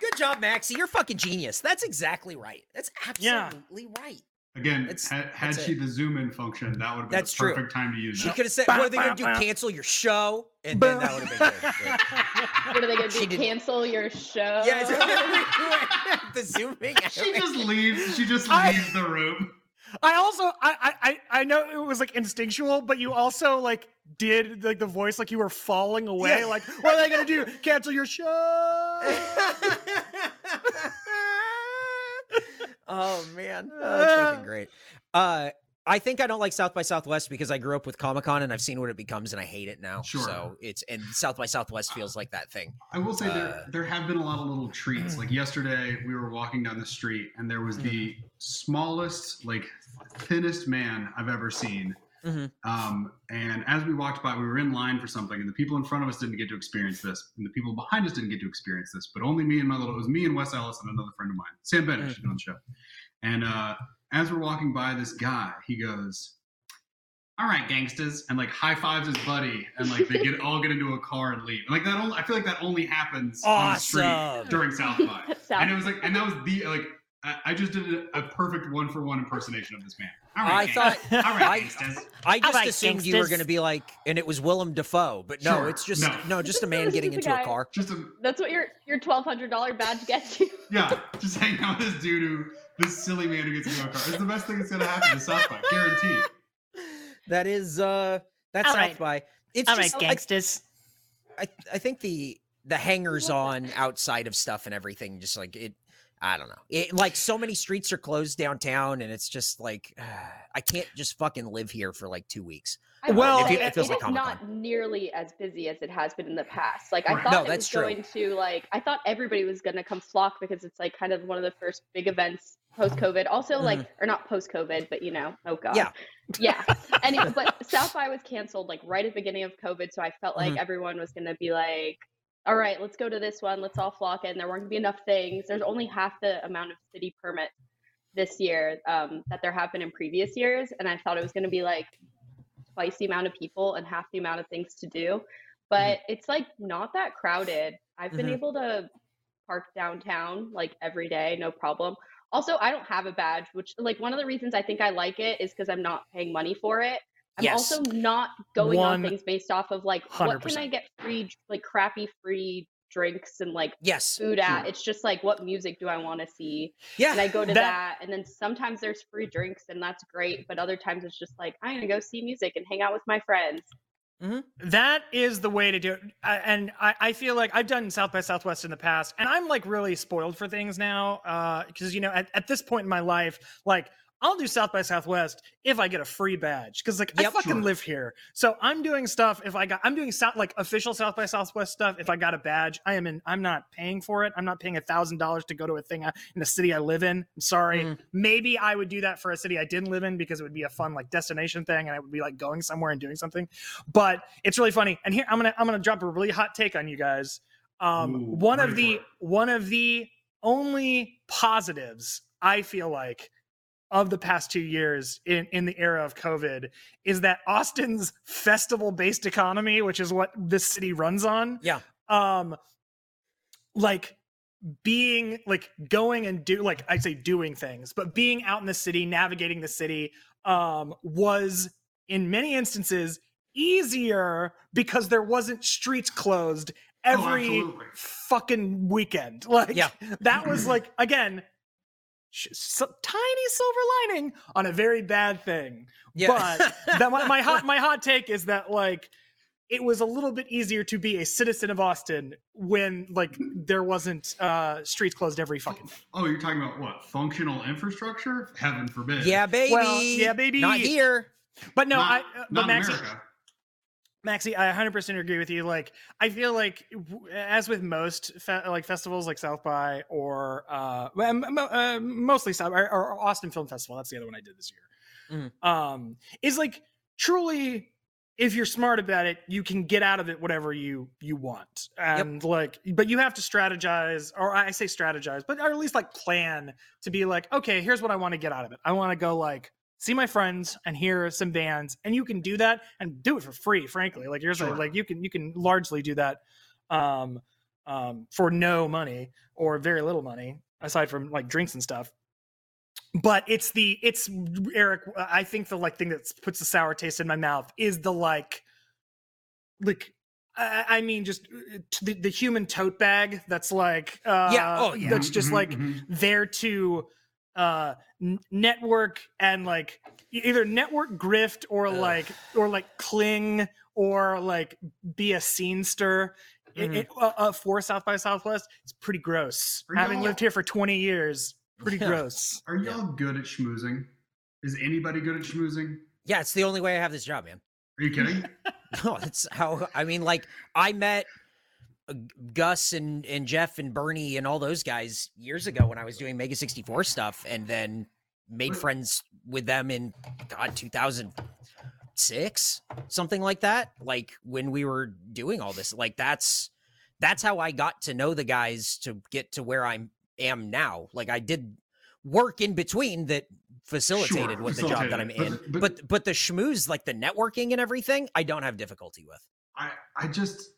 Good job, Maxie. You're fucking genius. That's exactly right. That's Yeah. absolutely right. Again, It's- had, had that's she it. the zoom in function, that would have been That's the true. perfect time to use She it. could have said, Bah, "What are they gonna do? bah. Cancel your show?" And then that would have been good. What are they gonna do? didn't- Cancel your show? Yeah, it's- the zooming. She just leaves. She just I- leaves the room. I also I, I I I know it was like instinctual, but you also like did like the voice like you were falling away. Yeah. Like, what are they gonna do? Cancel your show? Oh man, oh, that's fucking great. Uh, I think I don't like South by Southwest because I grew up with Comic Con and I've seen what it becomes and I hate it now. Sure. So it's and South by Southwest feels like that thing. I will say Uh, there there have been a lot of little treats. Like yesterday, we were walking down the street, and there was the smallest, like thinnest man I've ever seen. Mhm. Um, and as we walked by, we were in line for something, and the people in front of us didn't get to experience this, and the people behind us didn't get to experience this. But only me and my little it was me and Wes Ellis and another friend of mine, Sam Bennett, she's been on the show. And uh, as we're walking by this guy, he goes, "All right, gangsters," and like high fives his buddy, and like they get all get into a car and leave. And, like that, only, I feel like that only happens on the street during South by. South- and it was like, and that was the like, I, I just did a, a perfect one for one impersonation of this man. All right, I thought gangsters. all I- I just like assumed you were going to be like, and it was Willem Dafoe, but no, Sure, it's just no. no, just a man is getting into a guy. car. Just a That's what your your twelve hundred dollar badge gets you. yeah, just hang out with this dude who this silly man who gets into a car. It's the best thing that's gonna happen to South by, guaranteed. That is uh that's All South right. by. It's All right, just I- gangsters. I I think the the hangers on outside of stuff and everything just like it I don't know. It, like so many streets are closed downtown and it's just like I can't just fucking live here for like 2 weeks. I Well, it- it feels like is not nearly as busy as it has been in the past. Like I thought No, it was true. going to like I thought everybody was going to come flock because it's like kind of one of the first big events post COVID. Also like or not post COVID, but you know, oh god. Yeah. Yeah. And it- but South by was canceled like right at the beginning of COVID, so I felt like Mhm. everyone was going to be like all right, let's go to this one. Let's all flock in. There weren't going to be enough things. There's only half the amount of city permits this year um, that there have been in previous years, and I thought it was going to be like twice the amount of people and half the amount of things to do. But it's like not that crowded. I've been Mhm. able to park downtown like every day, no problem. Also, I don't have a badge, which like one of the reasons I think I like it is because I'm not paying money for it. I'm Yes. also not going on things based off of like what can I get free, like crappy free drinks and like Yes. food at. Sure. It's just like what music do I want to see? Yeah. and I go to That- that, and then sometimes there's free drinks, and that's great. But other times it's just like I'm gonna go see music and hang out with my friends. Mm-hmm. That is the way to do it. And I, I feel like I've done South by Southwest in the past, and I'm like really spoiled for things now. Uh, because, you know, at, at this point in my life, like, I'll do South by Southwest if I get a free badge because like I Yep. fucking Sure. live here. So I'm doing stuff if I got I'm doing South like official South by Southwest stuff if I got a badge. I am in I'm not paying for it. I'm not paying a thousand dollars to go to a thing I- in a city I live in. I'm sorry. Mm. Maybe I would do that for a city I didn't live in because it would be a fun like destination thing and I would be like going somewhere and doing something. But it's really funny. And here I'm gonna I'm gonna drop a really hot take on you guys. Um, Ooh, one of the one of the only positives I feel like of the past two years in, in the era of COVID is that Austin's festival based economy, which is what this city runs on. Yeah. Um, like being like going and do like I say doing things, but being out in the city, navigating the city, um, was in many instances easier because there wasn't streets closed every absolutely. fucking weekend. Like Yeah. that was like again sh- so, tiny silver lining on a very bad thing. Yeah. But that my, my hot my hot take is that like it was a little bit easier to be a citizen of Austin when like there wasn't uh streets closed every fucking day. Oh, you're talking about what? Functional infrastructure? Heaven forbid. yeah, baby. Well, yeah, baby. Not here. But no, not, I uh, but not in America. Maxie, I 100% agree with you. Like, I feel like, as with most fe- like festivals, like South by or uh, well, m- m- uh, mostly South or, or Austin Film Festival. That's the other one I did this year. Um, is like truly, if you're smart about it, you can get out of it whatever you you want, and like, but you have to strategize, or I say strategize, but or at least like plan to be like, okay, here's what I want to get out of it. I want to go like see my friends and hear some bands and you can do that and do it for free frankly like you're Sure. like you can you can largely do that um um for no money or very little money aside from like drinks and stuff but it's the it's eric i think the like thing that puts the sour taste in my mouth is the like like I I mean, just uh, the, the human tote bag that's like, uh, Yeah, oh, yeah. that's just Mhm, like mhm. there to uh n- network and like either network grift or Ugh. like or like cling or like be a scenester It- Mhm. it, uh, uh, for south by southwest it's pretty gross Are having y'all- lived here for 20 years pretty Yeah. gross Are y'all good at schmoozing? Is anybody good at schmoozing? Yeah, it's the only way I have this job, man. Are you kidding? No, that's how I mean. Like I met Uh, Gus and and Jeff and Bernie and all those guys years ago when I was doing Mega sixty four stuff, and then made friends with them in God two thousand six, something like that. Like when we were doing all this, like that's that's how I got to know the guys to get to where I am now. Like I did work in between that facilitated Sure, with the job that I'm in. but- But, but- but the schmooze, like the networking and everything, I don't have difficulty with. I I just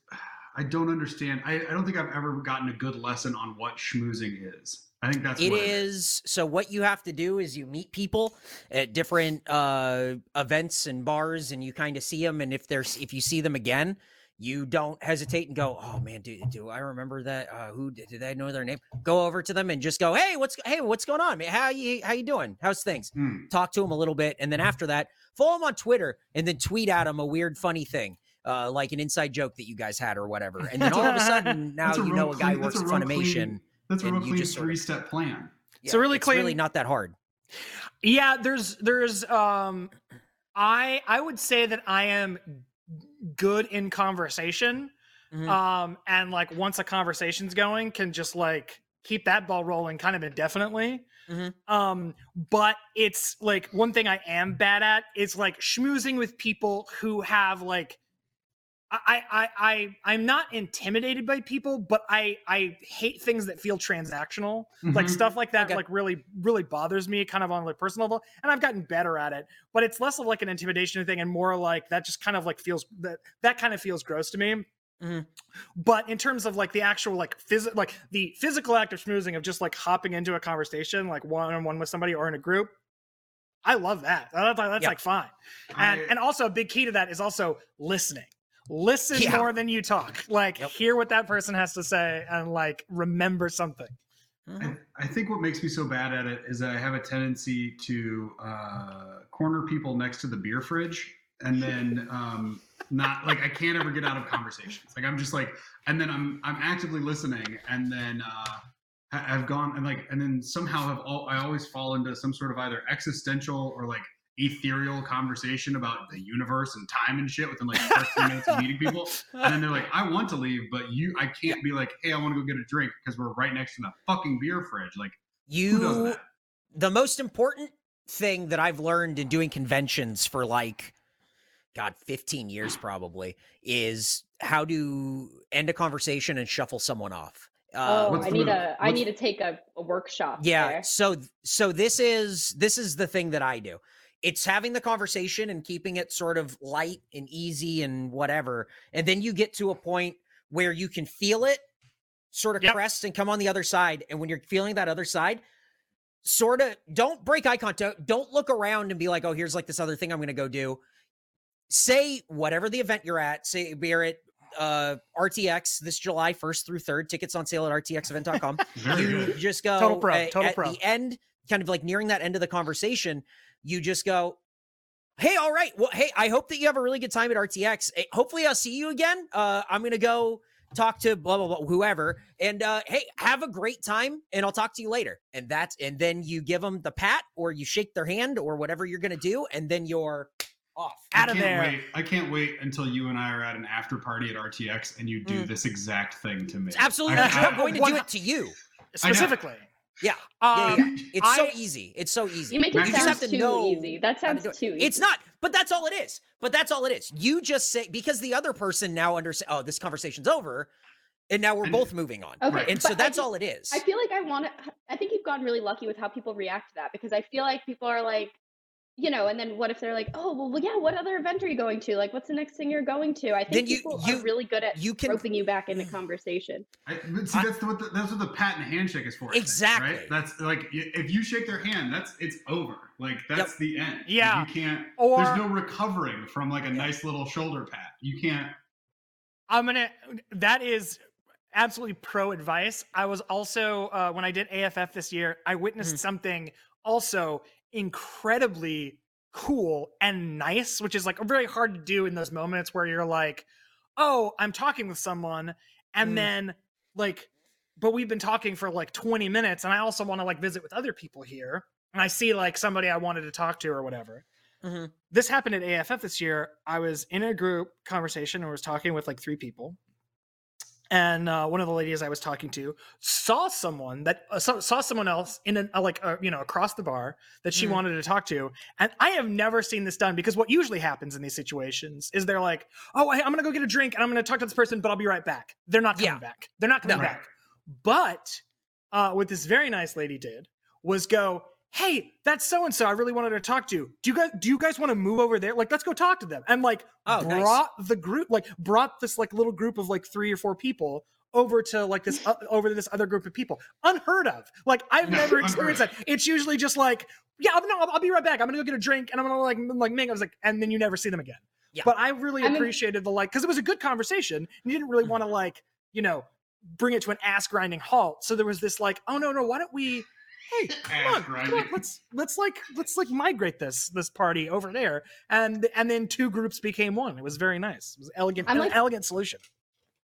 I don't understand. I, I don't think I've ever gotten a good lesson on what schmoozing is. I think that's It is. So what you have to do is you meet people at different uh events and bars and you kind of see them and if there's if you see them again you don't hesitate and go oh man do, do i remember that? Uh who did, did i know their name? Go over to them and just go hey what's hey what's going on how you how you doing? How's things? Hmm. talk to them a little bit and then after that follow them on twitter and then tweet at them a weird funny thing uh, like an inside joke that you guys had or whatever and then all of a sudden now a you know a guy clean- works at funimation clean- That's a and real you clean just sort of- three step plan. It's a really it's really not that hard Yeah, there's there's um I I would say that I am good in conversation. Mhm. Um and like once a conversation's going can just like keep that ball rolling kind of indefinitely. Mhm. Um but it's like one thing I am bad at is like schmoozing with people who have like I, I, I, I'm not intimidated by people, but I, I hate things that feel transactional like Mhm. stuff like that Okay. like really really bothers me kind of on like personal level and i've gotten better at it but it's less of like an intimidation thing and more like that just kind of like feels that that kind of feels gross to me Mhm. but in terms of like the actual like phys- like the physical act of schmoozing of just like hopping into a conversation like one on one with somebody or in a group i love that that's, that's Yeah. like fine and I- and also a big key to that is also listening listen Yeah. more than you talk like Yep. hear what that person has to say and like remember something. I, I think what makes me so bad at it is I have a tendency to uh, corner people next to the beer fridge and then um, not like I can't ever get out of conversations. Like I'm just like, and then I'm I'm actively listening, and then uh, I- I've gone and like, and then somehow have all I always fall into some sort of either existential or like ethereal conversation about the universe and time and shit within like the first three minutes of meeting people. And then they're like, I want to leave, but you, I can't be like, hey, I want to go get a drink because we're right next to the fucking beer fridge. Like, who does you that? the most important thing that I've learned in doing conventions for like god 15 years probably is how to end a conversation and shuffle someone off. Uh, oh, I need move? a I What's- need to take a, a workshop. yeah there. so so this is this is the thing that i do it's having the conversation and keeping it sort of light and easy and whatever and then you get to a point where you can feel it sort of Yep. crest and come on the other side and when you're feeling that other side sort of don't break eye contact don't look around and be like oh here's like this other thing i'm going to go do say whatever the event you're at say we're at uh rtx this july 1st through 3rd tickets on sale at rtxevent.com you just go Total pro, total at pro. the end kind of like nearing that end of the conversation, you just go, Hey, all right. Well, hey, I hope that you have a really good time at RTX. Eh, Hopefully, I'll see you again. Uh, I'm gonna go talk to blah blah blah whoever, and uh, hey, have a great time, and I'll talk to you later. And that's and then you give them the pat, or you shake their hand, or whatever you're gonna do, and then you're off. Out of there. Wait. I can't wait until you and I are at an after party at RTX and you do Mm. this exact thing to me. It's absolutely I, I'm going to do it to you. Specifically. Yeah. Um, yeah, yeah. It's so easy. It's so easy. You make it You just sound have to too know easy. That how to sounds too easy. It's not, but that's all it is. But that's all it is. You just say because the other person now understands. Oh, this conversation's over, and now we're both moving on. Okay, Right. And so but I that's just- all it is. I feel like I want to. I think you've gotten really lucky with how people react to that because I feel like people are like, you know, and then what if they're like, oh, well, well, yeah, what other event are you going to? Like, what's the next thing you're going to? I think you- people you- are really good at you can- roping you back into conversation. I, but see, I- that's what the, that's what the pat and handshake is for. I think, Exactly. right? That's like if you shake their hand, that's it's over. Like that's the end. Like, Yeah. you can't. Or- there's no recovering from like a nice little shoulder pat. You can't. I'm gonna. That is absolutely pro advice. I was also uh, when I did AFF this year, I witnessed Mhm. something also incredibly cool and nice, which is like very hard to do in those moments where you're like, "Oh, I'm talking with someone," and Mm. then like, but we've been talking for like 20 minutes, and I also want to like visit with other people here, and I see like somebody I wanted to talk to or whatever Mhm. this happened at AFF this year. I was in a group conversation and was talking with like three people. And uh, one of the ladies I was talking to saw someone that uh, saw, saw someone else in an, uh, like uh, you know across the bar that she Mhm. wanted to talk to, and I have never seen this done because what usually happens in these situations is they're like, "Oh, hey, I'm gonna go get a drink and I'm gonna talk to this person, but I'll be right back." They're not coming Yeah. back. They're not coming No. back. But uh, what this very nice lady did was go, "Hey, that's so and so. I really wanted to talk to. you. Do you guys do you guys want to move over there? Like, let's go talk to them." And like Oh, nice. brought the group, like brought this like little group of like three or four people over to like this uh, over to this other group of people. Unheard of. Like I've No, never experienced that. It's usually just like, yeah, I'll, no, I'll, I'll be right back. I'm gonna go get a drink and I'm gonna like like Ming. I was like, and then you never see them again. Yeah. But I really I mean- appreciated the like because it was a good conversation. And you didn't really Mhm. want to like you know bring it to an ass grinding halt. So there was this like, oh no no, why don't we? Hey, come on, come on, let's let's like let's like migrate this this party over there, and and then two groups became one. It was very nice. It was elegant, I'm like- elegant solution.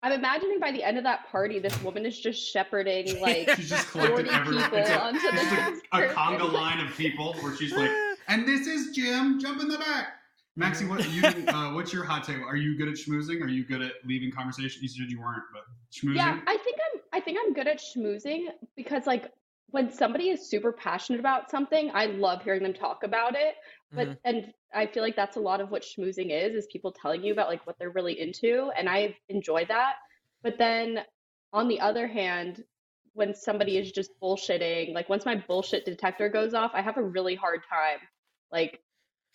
I'm imagining by the end of that party, this woman is just shepherding like She's just collected 40 everyone. people It's, a, onto it's the a, a conga line of people where she's like, and this is Jim. Jump in the back. Maxie, what you? Uh, what's your hot take? Are you good at schmoozing? Are you good at leaving conversation? You said you weren't, but schmoozing. Yeah, I think I'm I think I'm good at schmoozing because like when somebody is super passionate about something, I love hearing them talk about it. But Mhm. and I feel like that's a lot of what schmoozing is, is people telling you about like what they're really into. And I enjoy that. But then on the other hand, when somebody is just bullshitting, like once my bullshit detector goes off, I have a really hard time like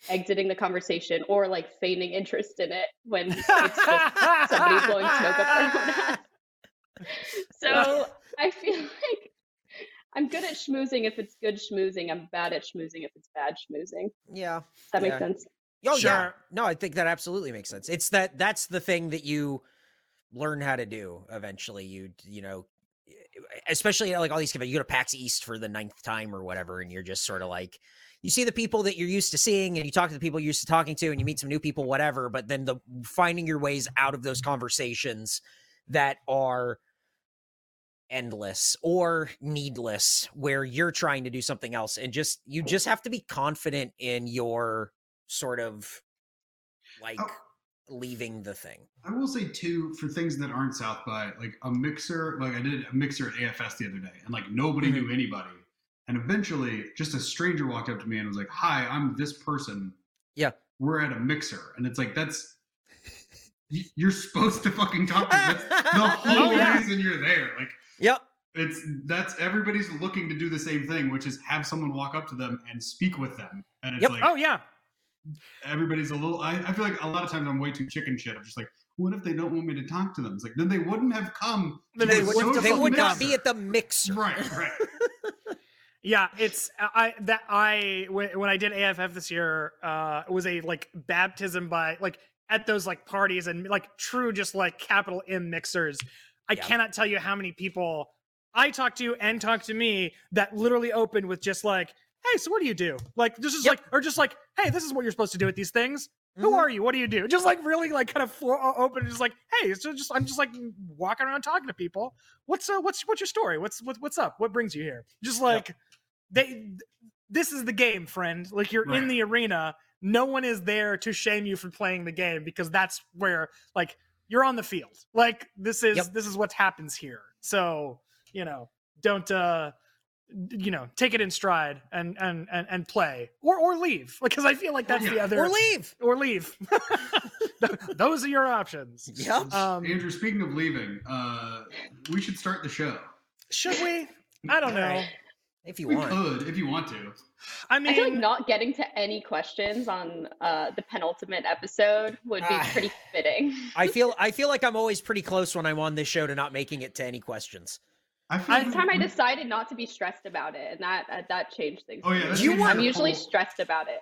exiting the conversation or like feigning interest in it when it's just somebody blowing smoke up their own ass. So I feel like I'm good at schmoozing if it's good schmoozing. I'm bad at schmoozing if it's bad schmoozing. Yeah. Does that Yeah. make sense? Oh yeah. Sure. No, I think that absolutely makes sense. It's that that's the thing that you learn how to do eventually. You you know, especially like all these you go to PAX East for the ninth time or whatever, and you're just sort of like you see the people that you're used to seeing and you talk to the people you're used to talking to and you meet some new people, whatever, but then the finding your ways out of those conversations that are endless or needless where you're trying to do something else and just you just have to be confident in your sort of like Oh. leaving the thing. I will say too for things that aren't South by, like a mixer. Like I did a mixer at AFS the other day, and like nobody Mm-hmm. knew anybody. And eventually, just a stranger walked up to me and was like, "Hi, I'm this person. Yeah. we're at a mixer." And it's like that's you're supposed to fucking talk to. That's the whole Oh, yeah. reason you're there. Like Yep. it's that's everybody's looking to do the same thing, which is have someone walk up to them and speak with them. And it's Yep. like Oh yeah, everybody's a little I, I feel like a lot of times I'm way too chicken shit. I'm just like, what if they don't want me to talk to them? It's like then they wouldn't have come. Then they wouldn't- They would not be at the mixer. right, right. yeah. It's I that I when, when I did AFF this year, uh, it was a like baptism by like at those like parties and like true just like capital M mixers. I Yeah. cannot tell you how many people I talked to and talked to me that literally opened with just like, "Hey, so what do you do?" Like this is Yep. like, or just like, "Hey, this is what you're supposed to do with these things." Who Mhm. are you? What do you do? Just like really like kind of floor open, and just like, "Hey, so just I'm just like walking around talking to people. What's uh, what's what's your story? What's what, what's up? What brings you here?" Just like they, this is the game, friend. Like you're in the arena. No one is there to shame you for playing the game because that's where like you're on the field. Like this is Yep. this is what happens here. So, you know, don't uh you know, take it in stride and and and, and play or or leave because I feel like that's the Yeah. other Or leave. or leave. Those are your options. Yep. Um, Andrew, speaking of leaving, uh, we should start the show. should we? I don't know. Alright. If you We want. could, if you want to. I mean, I feel like not getting to any questions on uh, the penultimate episode would be Ah. pretty fitting. I feel I feel like I'm always pretty close when I'm on this show to not making it to any questions. I feel This time I decided not to be stressed about it, and that uh, that changed things. Oh, yeah, You I'm usually whole- stressed about it.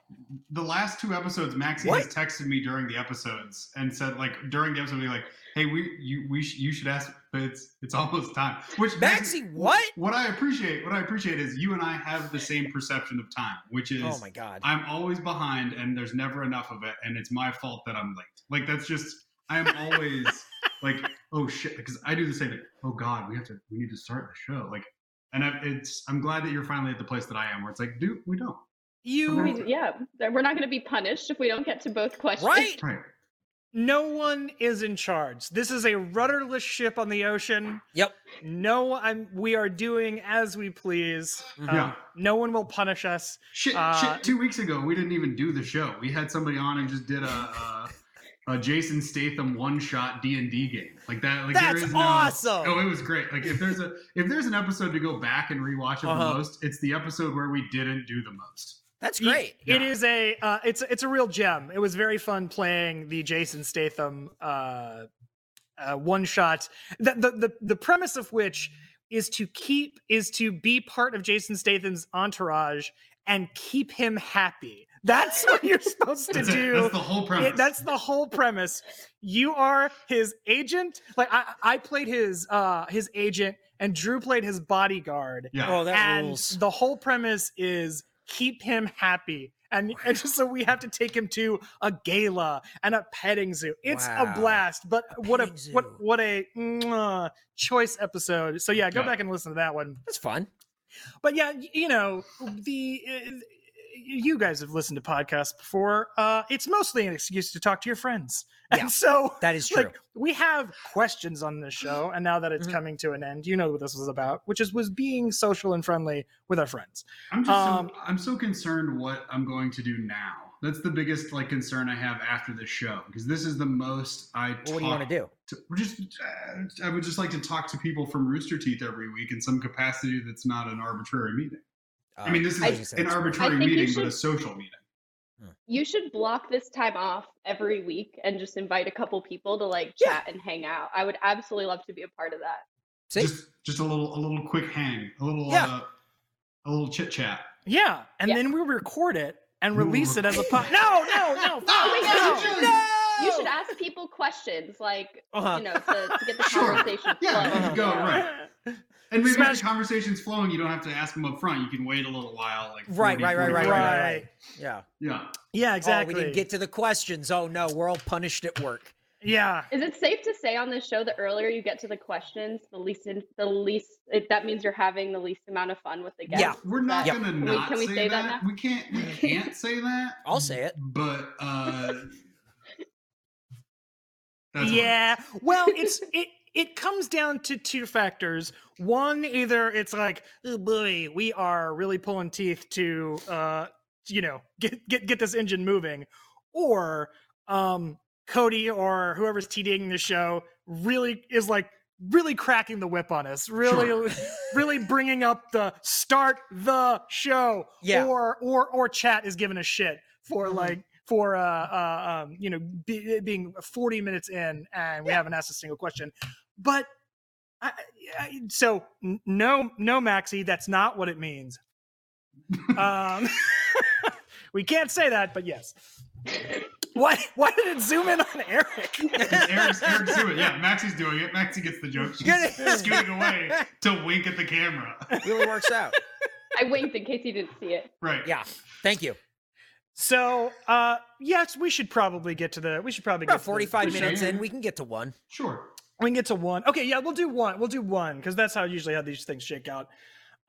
the last two episodes, Maxie What? has texted me during the episodes and said, like during the episode, be like, "Hey, we you we sh- you should ask, but it's it's almost time." Which Maxie, what? What I appreciate, what I appreciate is you and I have the same perception of time, which is Oh my god. I'm always behind and there's never enough of it, and it's my fault that I'm late. Like that's just I am always like, oh shit, because I do the same thing. Oh god, we have to we need to start the show. Like, and I, it's I'm glad that you're finally at the place that I am, where it's like, dude, we don't. you I mean, yeah, we're not going to be punished if we don't get to both questions. Right? Right. no one is in charge. This is a rudderless ship on the ocean. Yep. No, I'm. We are doing as we please. Mhm. Um, Yeah. No one will punish us. Shit, Uh, shit. Two weeks ago, we didn't even do the show. We had somebody on and just did a, a, a Jason Statham one shot D and D game like that. Like That's is no, awesome. Oh, it was great. Like if there's a if there's an episode to go back and rewatch of Uh-huh. the most, it's the episode where we didn't do the most. That's great. It Yeah. is a. Uh, it's it's a real gem. It was very fun playing the Jason Statham uh, uh, one shot. The, the the the premise of which is to keep is to be part of Jason Statham's entourage and keep him happy. That's what you're supposed to That's, it. do. That's the whole premise. It- that's the whole premise. You are his agent. Like I, I played his uh his agent, and Drew played his bodyguard. yeah. Oh, that and rules. the whole premise is keep him happy. And, and just so we have to take him to a gala and a petting zoo. It's Wow. a blast, but what a petting zoo. what what a mwah, choice episode. So yeah, go Yeah. back and listen to that one. That's fun. But yeah, you know the. You guys have listened to podcasts before. Uh, it's mostly an excuse to talk to your friends, and Yeah. so That is true. like we have questions on this show and now that it's Mhm. coming to an end you know what this was about which is was being social and friendly with our friends I'm just um, so, I'm so concerned what I'm going to do now. That's the biggest like concern I have after this show because this is the most I. Well, what do you want to do? to just uh, I would just like to talk to people from Rooster Teeth every week in some capacity that's not an arbitrary meeting. I mean, this is I was gonna say an arbitrary I think you meeting, but a social meeting. You should block this time off every week and just invite a couple people to like Yeah. chat and hang out. I would absolutely love to be a part of that. See? Just just a little a little quick hang, a little Yeah. uh, a little chit chat. yeah and Yeah. then we'll record it and We'll release it as a pod no no no Oh, wait, no, you no. You should ask people questions, like Uh-huh. you know, to, to get the Sure. conversation Yeah, flowing. there you go, you know? right. And maybe Smash- if the conversation's flowing, you don't have to ask them up front. You can wait a little while, like Right, 40, right, right, right, right, Right. right. Yeah. Yeah, yeah exactly Oh, we didn't get to the questions. Oh no, we're all punished at work. yeah Is it safe to say on this show the earlier you get to the questions, the least in, the least it, that means you're having the least amount of fun with the guests? Yeah. we're not Yep. gonna Can we- not can we say, say that. that now? We can't. We can't say that. I'll say it. But uh, that's yeah. well it's it it comes down to two factors. One either it's like oh boy we are really pulling teeth to uh you know get get get this engine moving. Or um cody or whoever's TDing the show really is like really cracking the whip on us really really bringing up the start the show Yeah. or or or chat is giving a shit for Mhm. like for uh, uh um you know be, being 40 minutes in and we Yeah. haven't asked a single question but I, I, so no no maxie that's not what it means um we can't say that but yes Why? Why did it zoom in on Eric? Eric's, Eric's doing it. Yeah, Maxie's doing it. Maxie gets the joke. She's scooting away to wink at the camera. really works out. I winked in case you didn't see it. Right. Yeah. Thank you. So, uh, yes, we should probably get to the. We should probably About get to 45 for minutes sure. in, we can get to one. Sure. We can get to one. Okay, yeah, we'll do one. We'll do one because that's how usually how these things shake out.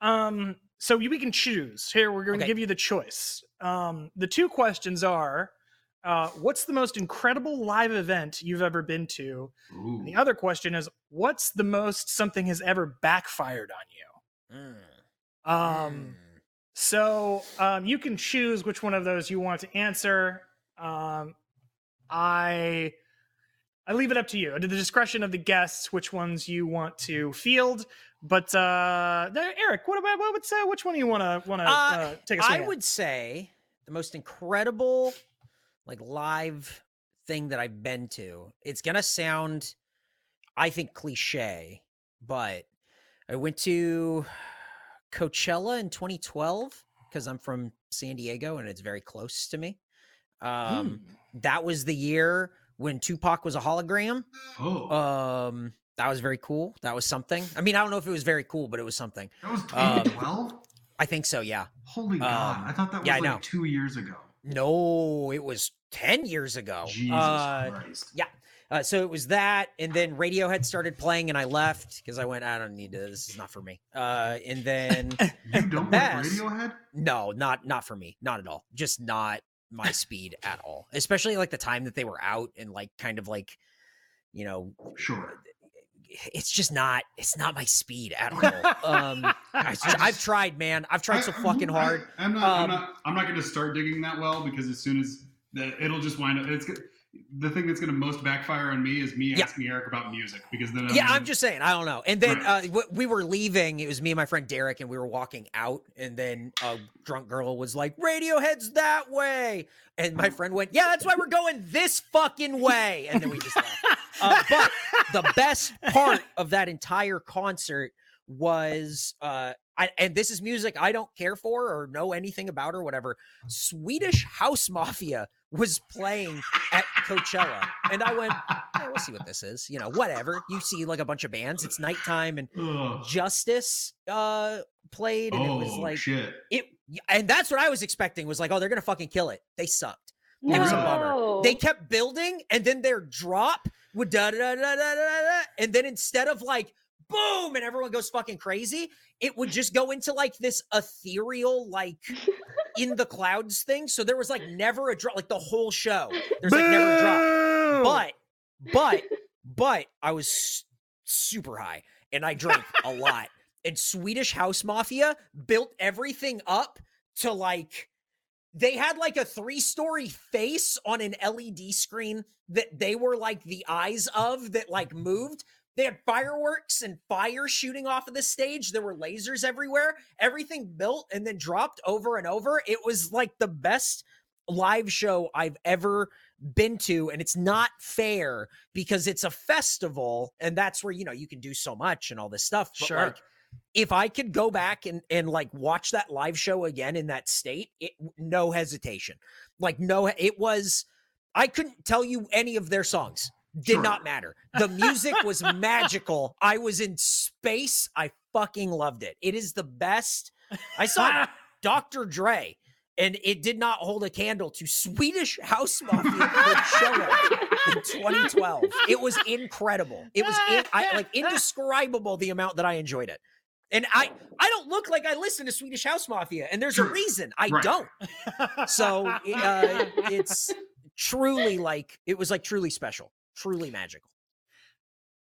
Um, so we can choose. Here, we're going to Okay. give you the choice. Um, the two questions are, uh, what's the most incredible live event you've ever been to? Ooh. And the other question is, what's the most something has ever backfired on Mm. you? Um, Mm. So um, you can choose which one of those you want to answer. Um, I I leave it up to you, to the discretion of the guests, which ones you want to field. But uh, Eric, what about what would say? Which one do you want to want to Uh, uh, take a I at? would say the most incredible, like live thing that I've been to. It's gonna sound, I think, cliche, but I went to Coachella in 2012 because I'm from San Diego and it's very close to me. Um, Hmm. That was the year when Tupac was a hologram. Oh, Um, that was very cool. That was something. I mean, I don't know if it was very cool, but it was something. that was um, 2012. I think so. Yeah. Holy God! um, I thought that was yeah, like two years ago. No, it was 10 years ago. Jesus Uh, Christ! yeah. Uh, so it was that, and then Radiohead started playing, and I left because I went, I don't need to. This is not for me. Uh, and then You don't like Radiohead? no, not not for me, not at all. Just not my speed at all. Especially like the time that they were out and like kind of like, you know, Sure. it's just not. It's not my speed at all. Um, I, have tried, man. I've tried so fucking hard. I, am not. I'm Um, not. I'm not going to start digging that well because as soon as the, it'll just wind up. It's go- the thing that's going to most backfire on me is me Yeah. asking Eric about music because then yeah, gonna- I'm just saying. I don't know. And then uh, Right. w- we were leaving. It was me and my friend Derek, and we were walking out. And then a drunk girl was like, "Radiohead's that way," and my friend went, "Yeah, that's why we're going this fucking way." And then we just left. Uh, but the best part of that entire concert was, uh, I, and this is music I don't care for or know anything about or whatever. Swedish House Mafia was playing at Coachella, and I went, "Yeah, we'll see what this is. You know, whatever. You see like a bunch of bands. It's nighttime, and Ugh. Justice uh played, and oh it was like shit! it, and that's what I was expecting. Was like, oh, they're gonna fucking kill it. They sucked. It was a bummer. They kept building, and then their drop would da da da da da da, da and then instead of like boom and everyone goes fucking crazy, it would just go into like this ethereal like in the clouds thing. So there was like never a drop, like the whole show. There's like never a drop. But but but I was s- super high and I drank a lot. And Swedish House Mafia built everything up to like they had like a three-story face on an LED screen that they were like the eyes of that like moved. They had fireworks and fire shooting off of the stage. There were lasers everywhere. Everything built and then dropped over and over. It was like the best live show I've ever been to and it's not fair because it's a festival and that's where you know you can do so much and all this stuff but Sure. like if I could go back and and like watch that live show again in that state it no hesitation like no it was I couldn't tell you any of their songs did Sure. not matter the music was magical I was in space I fucking loved it it is the best I saw Dr. Dre and it did not hold a candle to Swedish House Mafia in 2012. It was incredible. It was in, I, like indescribable the amount that I enjoyed it. And I I don't look like I listen to Swedish House Mafia, and there's a reason I Right. don't. So uh, it's truly like it was like truly special, truly magical.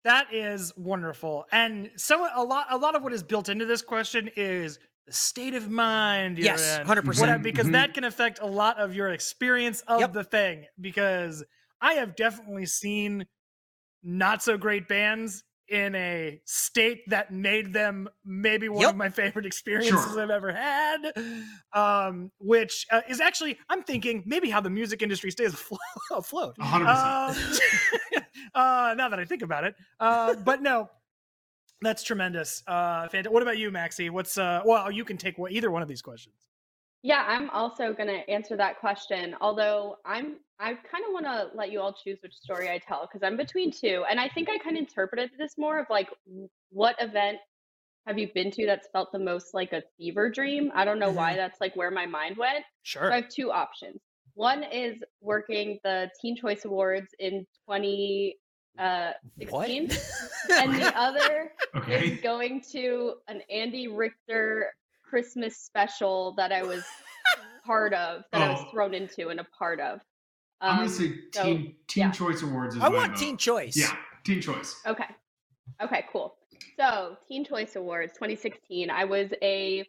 That is wonderful. And so a lot a lot of what is built into this question is the state of mind you're Yes, in. 100%. What- because Mhm. that can affect a lot of your experience of Yep. the thing. Because I have definitely seen not so great bands in a state that made them maybe one Yep. of my favorite experiences Sure. I've ever had. Um, which uh, is actually, I'm thinking maybe how the music industry stays aflo- afloat. Hundred percent. Um, uh, now that I think about it, uh, but no, that's tremendous. Uh, fant- what about you, Maxie? What's uh? Well, you can take either one of these questions. Yeah, I'm also going to answer that question. Although I'm, I kind of want to let you all choose which story I tell because I'm between two. And I think I kind of interpreted this more of like, what event have you been to that's felt the most like a fever dream? I don't know why mm-hmm. that's like where my mind went. Sure. So. I have two options. One is working the Teen Choice Awards in 2016, uh, What? and the other Okay. is going to an Andy Richter Christmas special that I was part of, that I was Oh. thrown into and a part of. I'm Um, gonna say so, Teen Teen yeah. Choice Awards is I my want vote. Teen Choice. Yeah, Teen Choice. Okay. Okay, cool. So, Teen Choice Awards 2016, I was a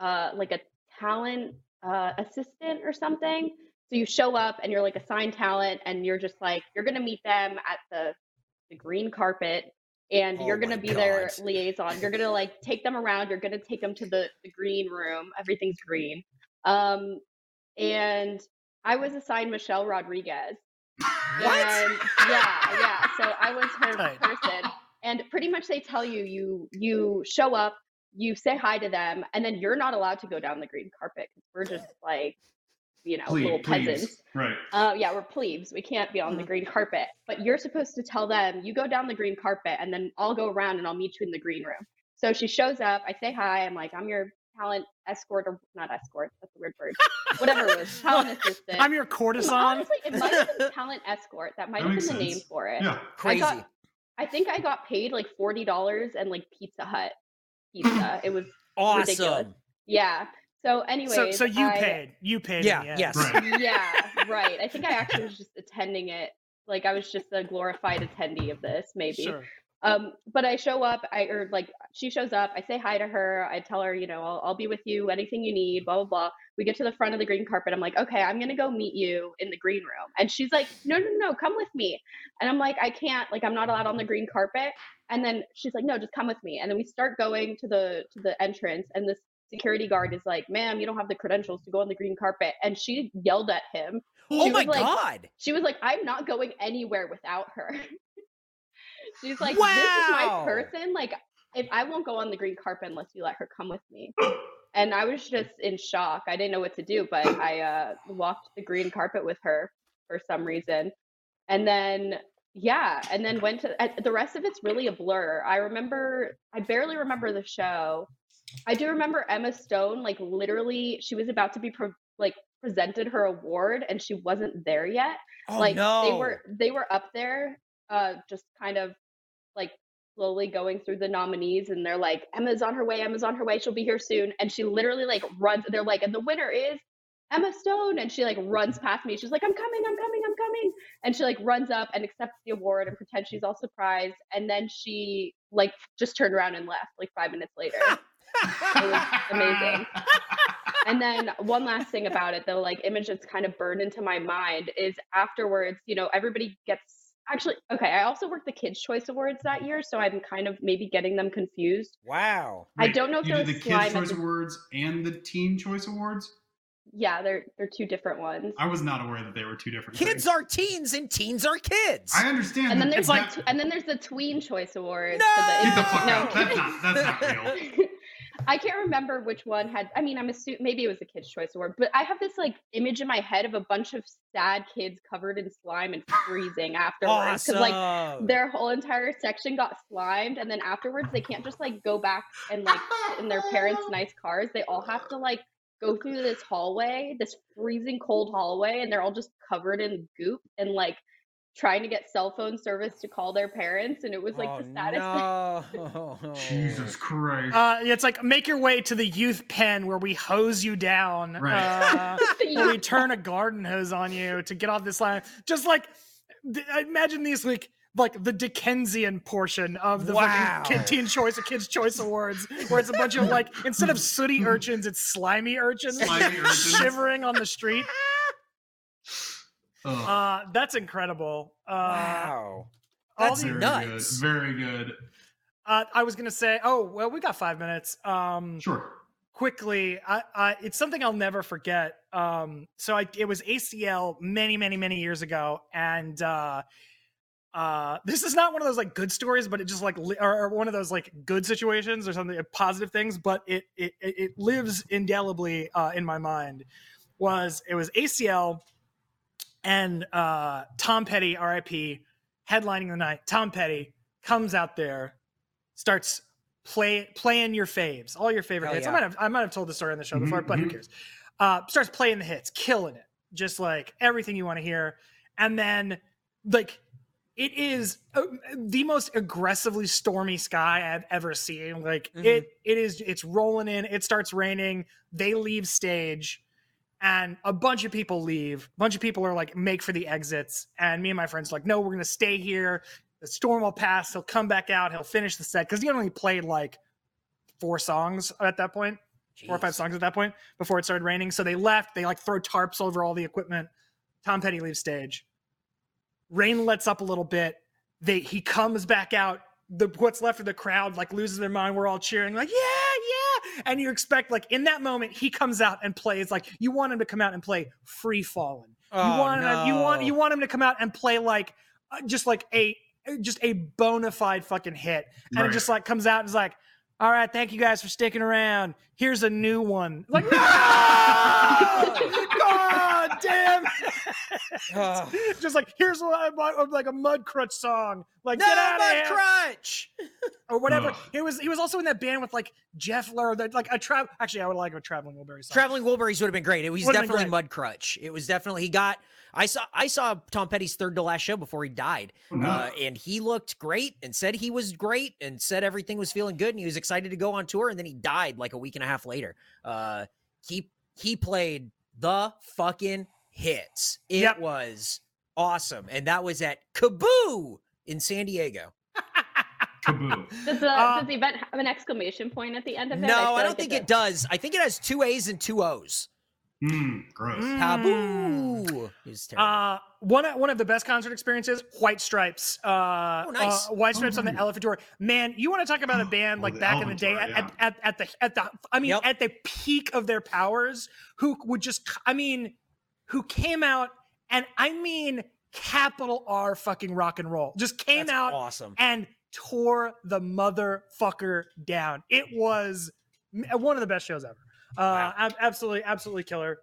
uh like a talent uh assistant or something. So you show up and you're like assigned talent and you're just like you're going to meet them at the the green carpet and Oh you're gonna be their liaison. You're going to like take them around, you're going to take them to the the green room. Everything's green. Um and I was assigned Michelle Rodriguez. And yeah, yeah. So I was her Tight. person. And pretty much they tell you you you show up, you say hi to them, and then you're not allowed to go down the green carpet. we're just like, you know, Please, little please. peasants. Right. Uh, yeah, we're plebes. We can't be on the green carpet. But you're supposed to tell them you go down the green carpet, and then I'll go around and I'll meet you in the green room. So she shows up. I say hi. I'm like, I'm your talent escort or not escort. That's a weird word. Whatever it was, talent assistant. I'm your courtesan. Honestly, it might have been talent escort. That might That have been makes the name for it. Yeah. Crazy. I got, I think I got paid like forty dollars and like Pizza Hut pizza. it was ridiculous. awesome. yeah. So, So, anyways, so you I- paid. You paid. Yeah, in the end. yes. Right. yeah, right. I think I actually was just attending it. Like I was just a glorified attendee of this, maybe. Sure. Um, but I show up, I or like she shows up, I say hi to her, I tell her, you know, I'll, I'll be with you, anything you need, blah blah blah. We get to the front of the green carpet. I'm like, okay, I'm gonna go meet you in the green room. And she's like, no, no, no, come with me. And I'm like, I can't, like I'm not allowed on the green carpet. And then she's like, no, just come with me. And then we start going to the to the entrance, and this security guard is like, ma'am, you don't have the credentials to go on the green carpet. And she yelled at him. Oh She my was like- god. She was like, I'm not going anywhere without her. She's like, this is my person. Like, if I won't go on the green carpet unless you let her come with me. And I was just in shock. I didn't know what to do, but I uh, walked the green carpet with her for some reason. And then, yeah, and then went to the rest of it's really a blur. I remember, I barely remember the show. I do remember Emma Stone, like, literally, she was about to be pre- like presented her award and she wasn't there yet. Oh like no. they were they were up there uh just kind of like slowly going through the nominees and they're like emma's on her way emma's on her way she'll be here soon. And she literally like runs they're like and the winner is emma stone. And she like runs past me she's like i'm coming i'm coming i'm coming. And she like runs up and accepts the award and pretends she's all surprised. And then she like just turned around and left like five minutes later it was amazing. and then one last thing about it, the like image that's kind of burned into my mind is afterwards, you know, everybody gets actually okay. I also worked the Kids Choice Awards that year, so I'm kind of maybe getting them confused. wow. I don't know if you there did was the slime Kids Choice the- Awards and the Teen Choice Awards. Yeah, they're they're two different ones. I was not aware that they were two different. Kids things. are teens and teens are kids. I understand. And then there's like, like- tw- and then there's the Tween Choice Awards. No! Get the fuck no, out. That's not. That's not real. I can't remember which one had. I mean, I'm assuming maybe it was a Kids Choice Award, but I have this like image in my head of a bunch of sad kids covered in slime and freezing afterwards awesome. like their whole entire section got slimed, and then afterwards they can't just like go back and like in their parents' nice cars. They all have to like go through this hallway, this freezing cold hallway, and they're all just covered in goop and like trying to get cell phone service to call their parents, and it was like oh, the saddest thing. no. Jesus Christ. Uh, it's like make your way to the youth pen where we hose you down. Right. Uh, we turn a garden hose on you to get off this line. Just like th- imagine these like like the Dickensian portion of the Wow. fucking Kid Teen Choice or Kids Choice Awards, where it's a bunch of like instead of sooty urchins, it's slimy urchins Slimy urchins. shivering on the street. Ugh. Uh, that's incredible. Uh, wow. all That's very nuts. Good. Very good. uh, I was gonna say, oh well, we got five minutes. Um, Sure. quickly I, I it's something i'll never forget um so i it was acl many many many years ago and uh uh, this is not one of those like good stories, but it just like li- or, or one of those like good situations or something, uh, positive things. But it it it it lives indelibly uh, in my mind. Was it was ACL and uh, Tom Petty, R.I.P. headlining the night. Tom Petty comes out there, starts play playing your faves, all your favorite Hell hits. I might have I might have told the story on the show Mhm, before, but who mhm. cares? Uh, starts playing the hits, killing it, just like everything you want to hear, and then like it is uh, the most aggressively stormy sky I've ever seen. Like Mhm. it, it is. It's rolling in. It starts raining. They leave stage, and a bunch of people leave. A bunch of people are like make for the exits, and me and my friends are like, no, we're gonna stay here. The storm will pass. He'll come back out. He'll finish the set because he only played like four songs at that point four or five songs at that point before it started raining. So they left. They like throw tarps over all the equipment. Tom Petty leaves stage. Rain lets up a little bit. They he comes back out. The what's left of the crowd like loses their mind. We're all cheering like yeah. And you expect like in that moment he comes out and plays like you want him to come out and play Free Fallin'. You Oh, want him, you want you want him to come out and play like uh, just like a just a bona fide fucking hit and it just like comes out and is like, all right, thank you guys for sticking around. Here's a new one. Like, no! God damn! Ugh. just like here's a, like a mud crutch song. Like no, get out of Mud here Crutch. or whatever. Ugh. He was he was also in that band with like Jeff Lur, that like a trap. Actually, I would like a traveling Wilbury song. Traveling Wilburys would have been great. It was Would've definitely great. Mud Crutch. It was definitely he got. I saw I saw Tom Petty's third to last show before he died, no. uh, and he looked great and said he was great and said everything was feeling good and he was excited to go on tour. And then he died like a week and a half later. Uh, he he played the fucking hits. It Yep. was awesome, and that was at KAABOO in San Diego. KAABOO. Does the, Uh, does the event have an exclamation point at the end of it? No, feel I don't like think does. it does. I think it has two A's and two O's. Mm, gross. Mm. Taboo. Is terrible. Uh, one one of the best concert experiences, White Stripes. Uh, Oh, nice. uh, White Stripes on the Elephant Tour. Man, you want to talk about a Oh, band like the back in the day Tour, at, yeah. at, at, at the at the I mean Yep. at the peak of their powers, who would just I mean, who came out and I mean capital R fucking rock and roll, just came That's out awesome. and tore the motherfucker down. It was one of the best shows ever. Uh, Wow. absolutely, absolutely killer.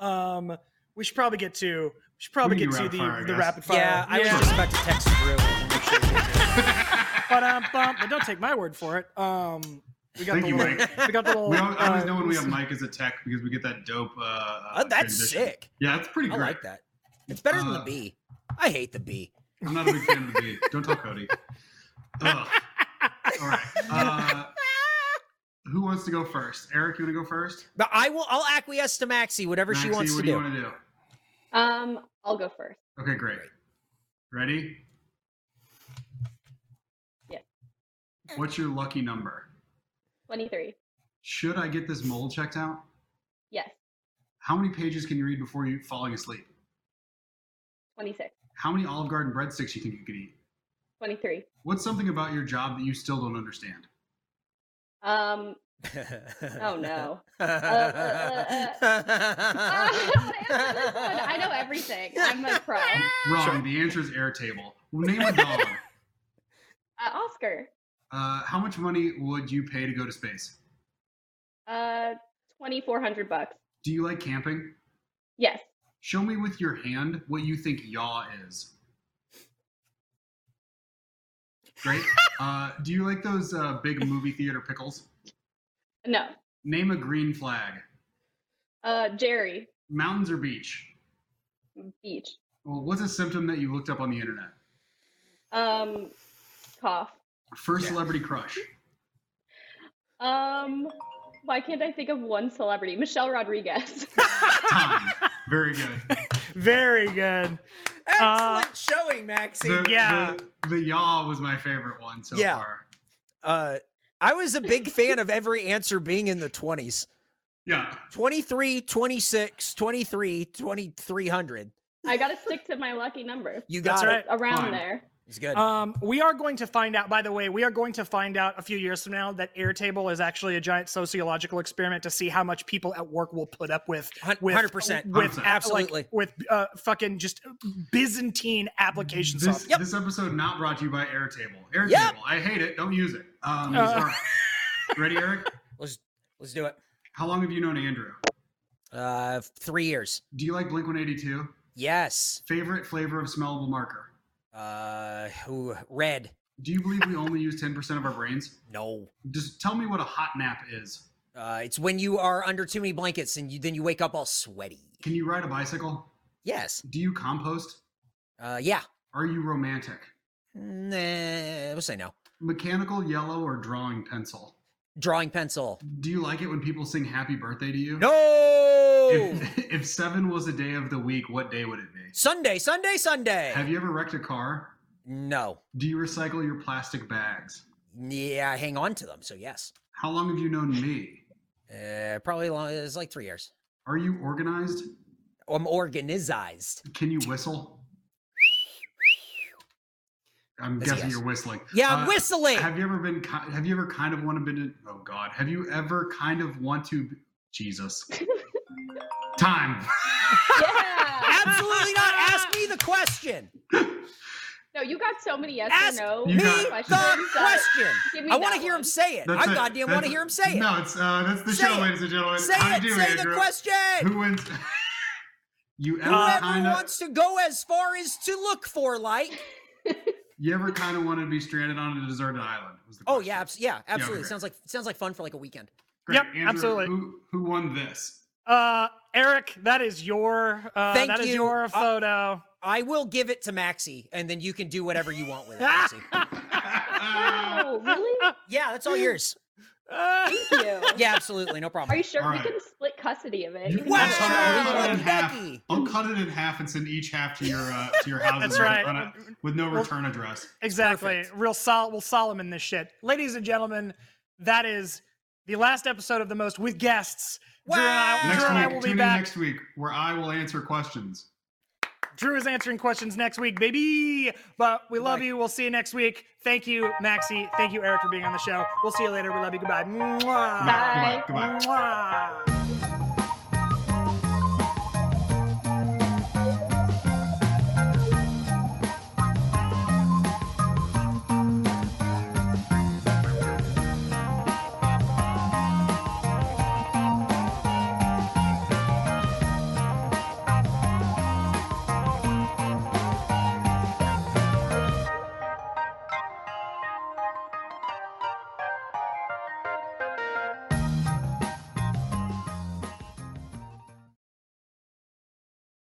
Um, we should probably get to we should probably We get to the rapid fire, the rapid fire. Yeah, I was just about to text Drew. and make sure he did it. but um, bum, but don't take my word for it. Um, we got Thank the you, little, Mike. we got the little. We al- I always uh, know when we have Mike as a tech because we get that dope. Uh, uh, Oh, that's transition. sick. Yeah, that's pretty Great. I like that. It's better than the Uh, B. I hate the B. I'm not a big fan of the B. Don't tell Cody. Ugh. All right. Uh, who wants to go first? Eric, you want to go first? But I will. I'll acquiesce to Maxie, whatever she wants what to do you do. you want to do? Um, I'll go first. Okay, great. Ready? Yeah. What's your lucky number? 23. Should I get this mold checked out? Yes. How many pages can you read before you falling asleep? 26. How many Olive Garden breadsticks you think you could eat? 23. What's something about your job that you still don't understand? Um, oh no. uh, I know everything. I'm a pro. Wrong. The answer is Airtable. Name a dog. Uh, Oscar. Uh, how much money would you pay to go to space? Uh, 2400 bucks. Do you like camping? Yes. Show me with your hand what you think yaw is. Great. Uh, do you like those uh, big movie theater pickles? No. Name a green flag. Uh, Jerry. Mountains or beach? Beach. Well, what's a symptom that you looked up on the internet? Um, cough. First Yeah. celebrity crush. Um, why can't I think of one celebrity? Michelle Rodriguez. Time. Very good. Very good. Excellent showing, Maxie. The, Yeah. The, the yaw was my favorite one so Yeah. far. Uh, I was a big fan of every answer being in the 20s. Yeah. 23, 26, 23, 2300. I gotta stick to my lucky number. You got That's it. right. Around Fine. there. He's good. Um, we are going to find out. By the way, we are going to find out a few years from now that Airtable is actually a giant sociological experiment to see how much people at work will put up with. With 100%. with 100%. like, Absolutely. with uh, fucking just Byzantine application This, software. this episode not brought to you by Airtable. Airtable, Yep. I hate it. Don't use it. Um, Uh. Ready, Eric? let's let's do it. How long have you known Andrew? Uh, three years. Do you like Blink 182? Yes. Favorite flavor of smellable marker? Uh, who red. Do you believe we only use 10% of our brains? No. Just tell me what a hot nap is. Uh, it's when you are under too many blankets and you then you wake up all sweaty. Can you ride a bicycle? Yes. Do you compost? Uh, yeah. Are you romantic? Nah, we'll say no. Mechanical yellow or drawing pencil? Drawing pencil. Do you like it when people sing happy birthday to you? No. If, if seven was a day of the week, what day would it be? Sunday, Sunday, Sunday. Have you ever wrecked a car? No. Do you recycle your plastic bags? Yeah, I hang on to them. So yes. How long have you known me? Uh, probably long. It's like three years. Are you organized? I'm organized. Can you whistle? I'm That's guessing yes. you're whistling. Yeah, I'm Uh, whistling. Have you ever been? Have you ever kind of wanted to? Oh God, have you ever kind of want to? Jesus. Time. Yeah. Absolutely not. Ask me the question. No, you got so many yes Ask or no You me questions. the question. Give me I want to hear him say it. That's I it. goddamn want to hear him say it. No, it's uh, that's the Say show, it. ladies and gentlemen. say How it. you do, say Andrew? the question. Who wins? you ever Whoever kind of? wants to go as far as to look for like. You ever kind of wanted to be stranded on a deserted island? Was the Oh yeah, abs- yeah, absolutely. okay. Sounds like sounds like fun for like a weekend. Great. Yep, Andrew, absolutely. Who who won this? Uh, Eric, that is your uh, Thank that is you. your Uh, photo. I will give it to Maxie, and then you can do whatever you want with it. Maxie. Oh, really? yeah, that's all yours. Thank you. Yeah, absolutely, no problem. Are you sure All we right. can split custody of it? You- You can Wow, I'll cut it- I'll cut it in look, half. Becky. I'll cut it in half and send each half to your uh, to your houses That's with- right. on a- with no Well- return address. Exactly. perfect. Real sol we'll Solomon this shit. Ladies and gentlemen, that is the last episode of the most with guests. Drew and I, Next Drew and I week, will tune be in back. next week where I will answer questions. Drew is answering questions next week, baby. But we love Bye. you. We'll see you next week. Thank you, Maxie. Thank you, Eric, for being on the show. We'll see you later. We love you. Goodbye. Mwah. Goodbye. Goodbye. Goodbye. Mwah.